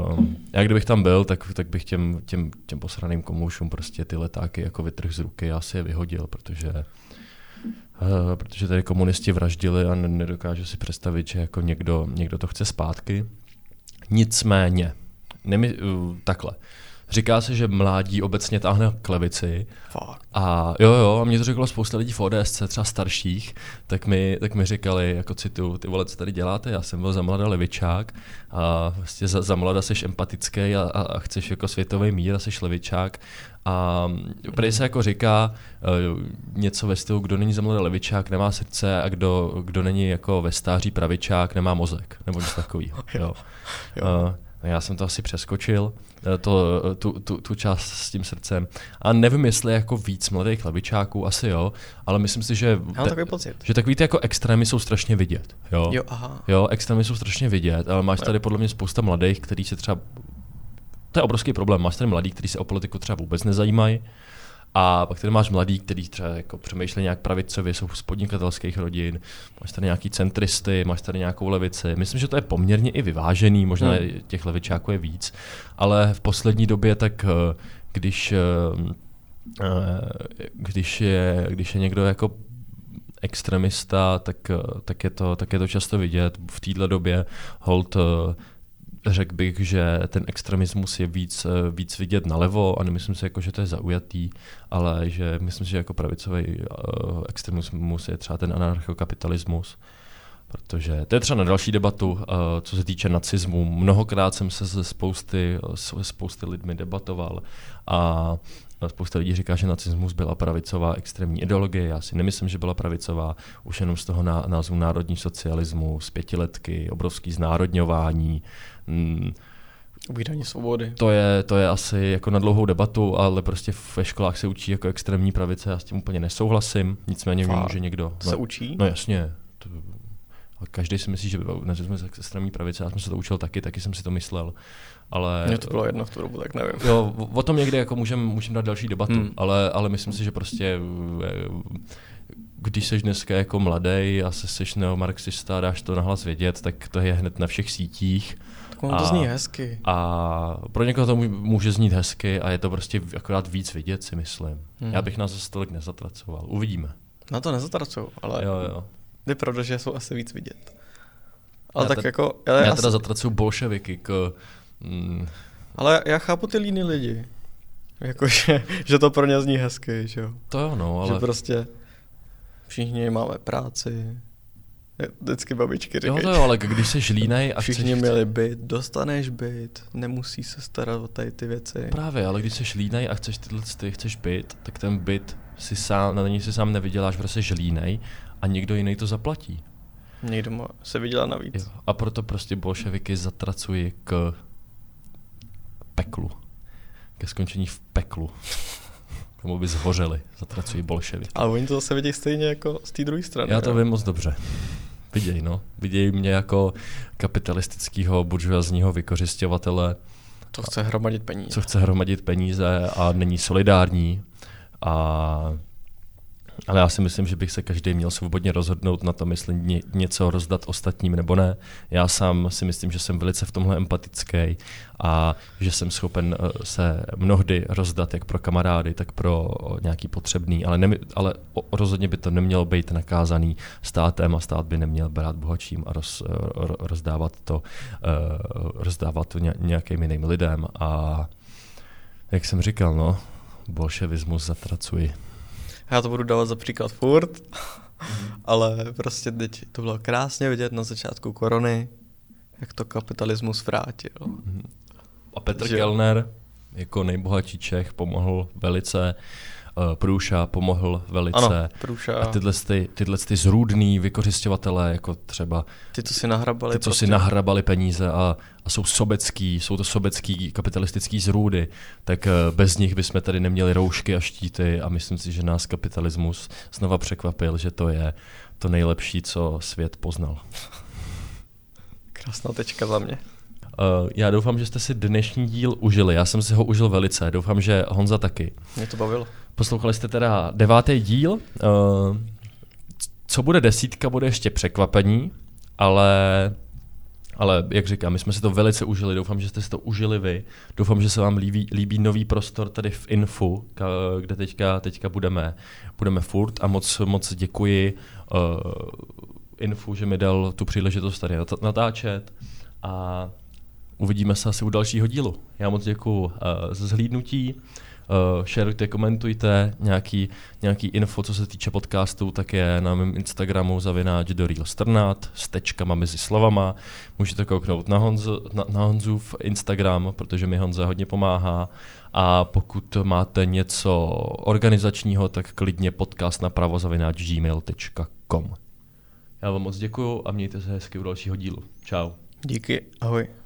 Uh, já kdybych tam byl, tak, tak bych těm, těm, těm posraným komoušům prostě ty letáky jako vytrh z ruky a asi je vyhodil, protože uh, protože tady komunisti vraždili a nedokážu si představit, že jako někdo, někdo to chce zpátky. Nicméně, nemy, uh, takhle. Říká se, že mládí obecně táhne k levici. Fuck. A jo, jo, a mě to řeklo spousta lidí v ODS, třeba starších, tak mi, tak mi říkali, jako citu, ty vole, co tady děláte, já jsem byl za mladá levičák a vlastně za, za mladá jsi empatický a, a, a, chceš jako světový mír a jsi levičák a prý se jako říká uh, něco ve stylu, kdo není za mladá levičák, nemá srdce a kdo, kdo není jako ve stáří pravičák, nemá mozek, nebo něco takového. jo. jo. Uh, Já jsem to asi přeskočil, eh, to, eh, tu, tu, tu část s tím srdcem. A nevím, jestli jako víc mladých levičáků, asi jo, ale myslím si, že, mám takový pocit. že takový ty jako extrémy jsou strašně vidět. Jo, Jo, aha. jo extrémy jsou strašně vidět, ale máš tady podle mě spousta mladých, kteří se třeba... To je obrovský problém. Máš tady mladí, kteří se o politiku třeba vůbec nezajímají, a pak tady máš mladý, kteří třeba jako přemýšlí nějak pravicově, jsou z podnikatelských rodin, máš tady nějaký centristy, máš tady nějakou levici. Myslím, že to je poměrně i vyvážený, možná Hmm. těch levičáků je víc, ale v poslední době tak eh, když, eh, eh, když, je, když je někdo jako extremista, tak, tak, je to, tak je to často vidět. V této době hold řekl bych, že ten extremismus je víc, eh, víc vidět nalevo a nemyslím si, jako, že to je zaujatý, ale že myslím si, že jako pravicový uh, extremismus je třeba ten anarchokapitalismus. Protože to je třeba na další debatu, uh, co se týče nacismu. Mnohokrát jsem se se spousty, se spousty lidmi debatoval a Spousta lidí říká, že nacismus byla pravicová extrémní ideologie. Já si nemyslím, že byla pravicová. Už jenom z toho ná- názvu národní socialismus, pětiletky, obrovský znárodňování. Mm, svobody. to je, to je asi jako na dlouhou debatu, ale prostě ve školách se učí jako extrémní pravice, já s tím úplně nesouhlasím, nicméně Fakt? může někdo. To se učí? No jasně. To, a každý si myslí, že nacismus je extrémní pravice, já jsem se to učil taky, taky jsem si to myslel. Ale Mně to bylo jedno v tu dobu, tak nevím. Jo, o- tom někdy jako můžeme můžem dát další debatu, Hmm. ale, ale myslím si, že prostě eh, když jsi dneska jako mladý a se seš neomarxista a dáš to nahlas vědět, tak to je hned na všech sítích. Tak ono to zní hezky. A pro někoho to může znít hezky a je to prostě akorát víc vidět, si myslím. Hmm. Já bych nás zase tolik nezatracoval. Uvidíme. Na to nezatracuju, ale Jo, jo. jde pravda, že jsou asi víc vidět. Ale Já tak te- jako, ale Já já, teda s- zatracuju bolševiky k... Mm, ale já chápu ty líny lidi. Jakože, že to pro ně zní hezky, že jo. to jo, no, Ale... Že prostě všichni máme práci. Vždycky babičky Jo, říkají. to jo, ale když jsi línej a Všichni chceš, měli byt, dostaneš byt, nemusí se starat o tady ty věci. Právě, ale když jsi línej a chceš tyhle ty, chceš byt, tak ten byt si sám, na něj si sám nevyděláš, protože jsi línej a někdo jiný to zaplatí. Někdo má, se vydělá navíc. Jo. A proto prostě bolševiky zatracují k peklu. Ke skončení v peklu. Tomu by zhořeli, zatracují bolševiky. Ale oni to zase vidějí stejně jako z té druhé strany. Já to jo. vím moc dobře. Viděj, no. Vidějí mě jako kapitalistického buržoazního vykořišťovatele, To chce hromadit peníze. co chce hromadit peníze a není solidární. A, ale já si myslím, že bych se každý měl svobodně rozhodnout na tom, jestli ně, něco rozdat ostatním nebo ne. Já sám si myslím, že jsem velice v tomhle empatický a že jsem schopen eh, se mnohdy rozdat jak pro kamarády, tak pro eh, nějaký potřebný, ale, ne, ale rozhodně by to nemělo být nakázaný státem a stát by neměl brát bohatším a roz, eh, ro- rozdávat to, rozdávat to ně- nějakým jiným lidem a jak jsem říkal, no, bolševismus zatracuji. Já to budu dávat za příklad furt, ale prostě teď to bylo krásně vidět na začátku korony, jak to kapitalismus vrátil. A Petr Že- Kellner jako nejbohatší Čech pomohl velice, uh, Průša pomohl velice. Ano, průša. A tyhle, ty, tyhle ty zrůdný vykořišťovatelé, jako třeba ty, co si nahrabali. ty, co prostě. si nahrabali peníze a, a jsou sobecký, jsou to sobecký kapitalistický zrůdy, tak eh, bez nich bychom tady neměli roušky a štíty a myslím si, že nás kapitalismus znova překvapil, že to je to nejlepší, co svět poznal. Krásná tečka za mě. Uh, já doufám, že jste si dnešní díl užili. Já jsem si ho užil velice. Doufám, že Honza taky. Mě to bavilo. Poslouchali jste teda devátý díl. Uh, co bude desítka, bude ještě překvapení, ale, ale jak říkám, my jsme si to velice užili. Doufám, že jste si to užili vy. Doufám, že se vám líbí, líbí nový prostor tady v Infu, kde teďka, teďka budeme, budeme furt a moc, moc děkuji uh, Infu, že mi dal tu příležitost tady nat- natáčet a uvidíme se asi u dalšího dílu. Já moc děkuji uh, za zhlídnutí. Uh, šerujte, komentujte nějaký, nějaký info, co se týče podcastu, tak je na mém Instagramu zavináč do Real Strnat s tečkama mezi slovama. Můžete kouknout na, Honzu, na, na Honzův Instagram, protože mi Honza hodně pomáhá. A pokud máte něco organizačního, tak klidně podcast napravo zavináč gmail.com. Já vám moc děkuju a mějte se hezky u dalšího dílu. Čau. Díky, ahoj.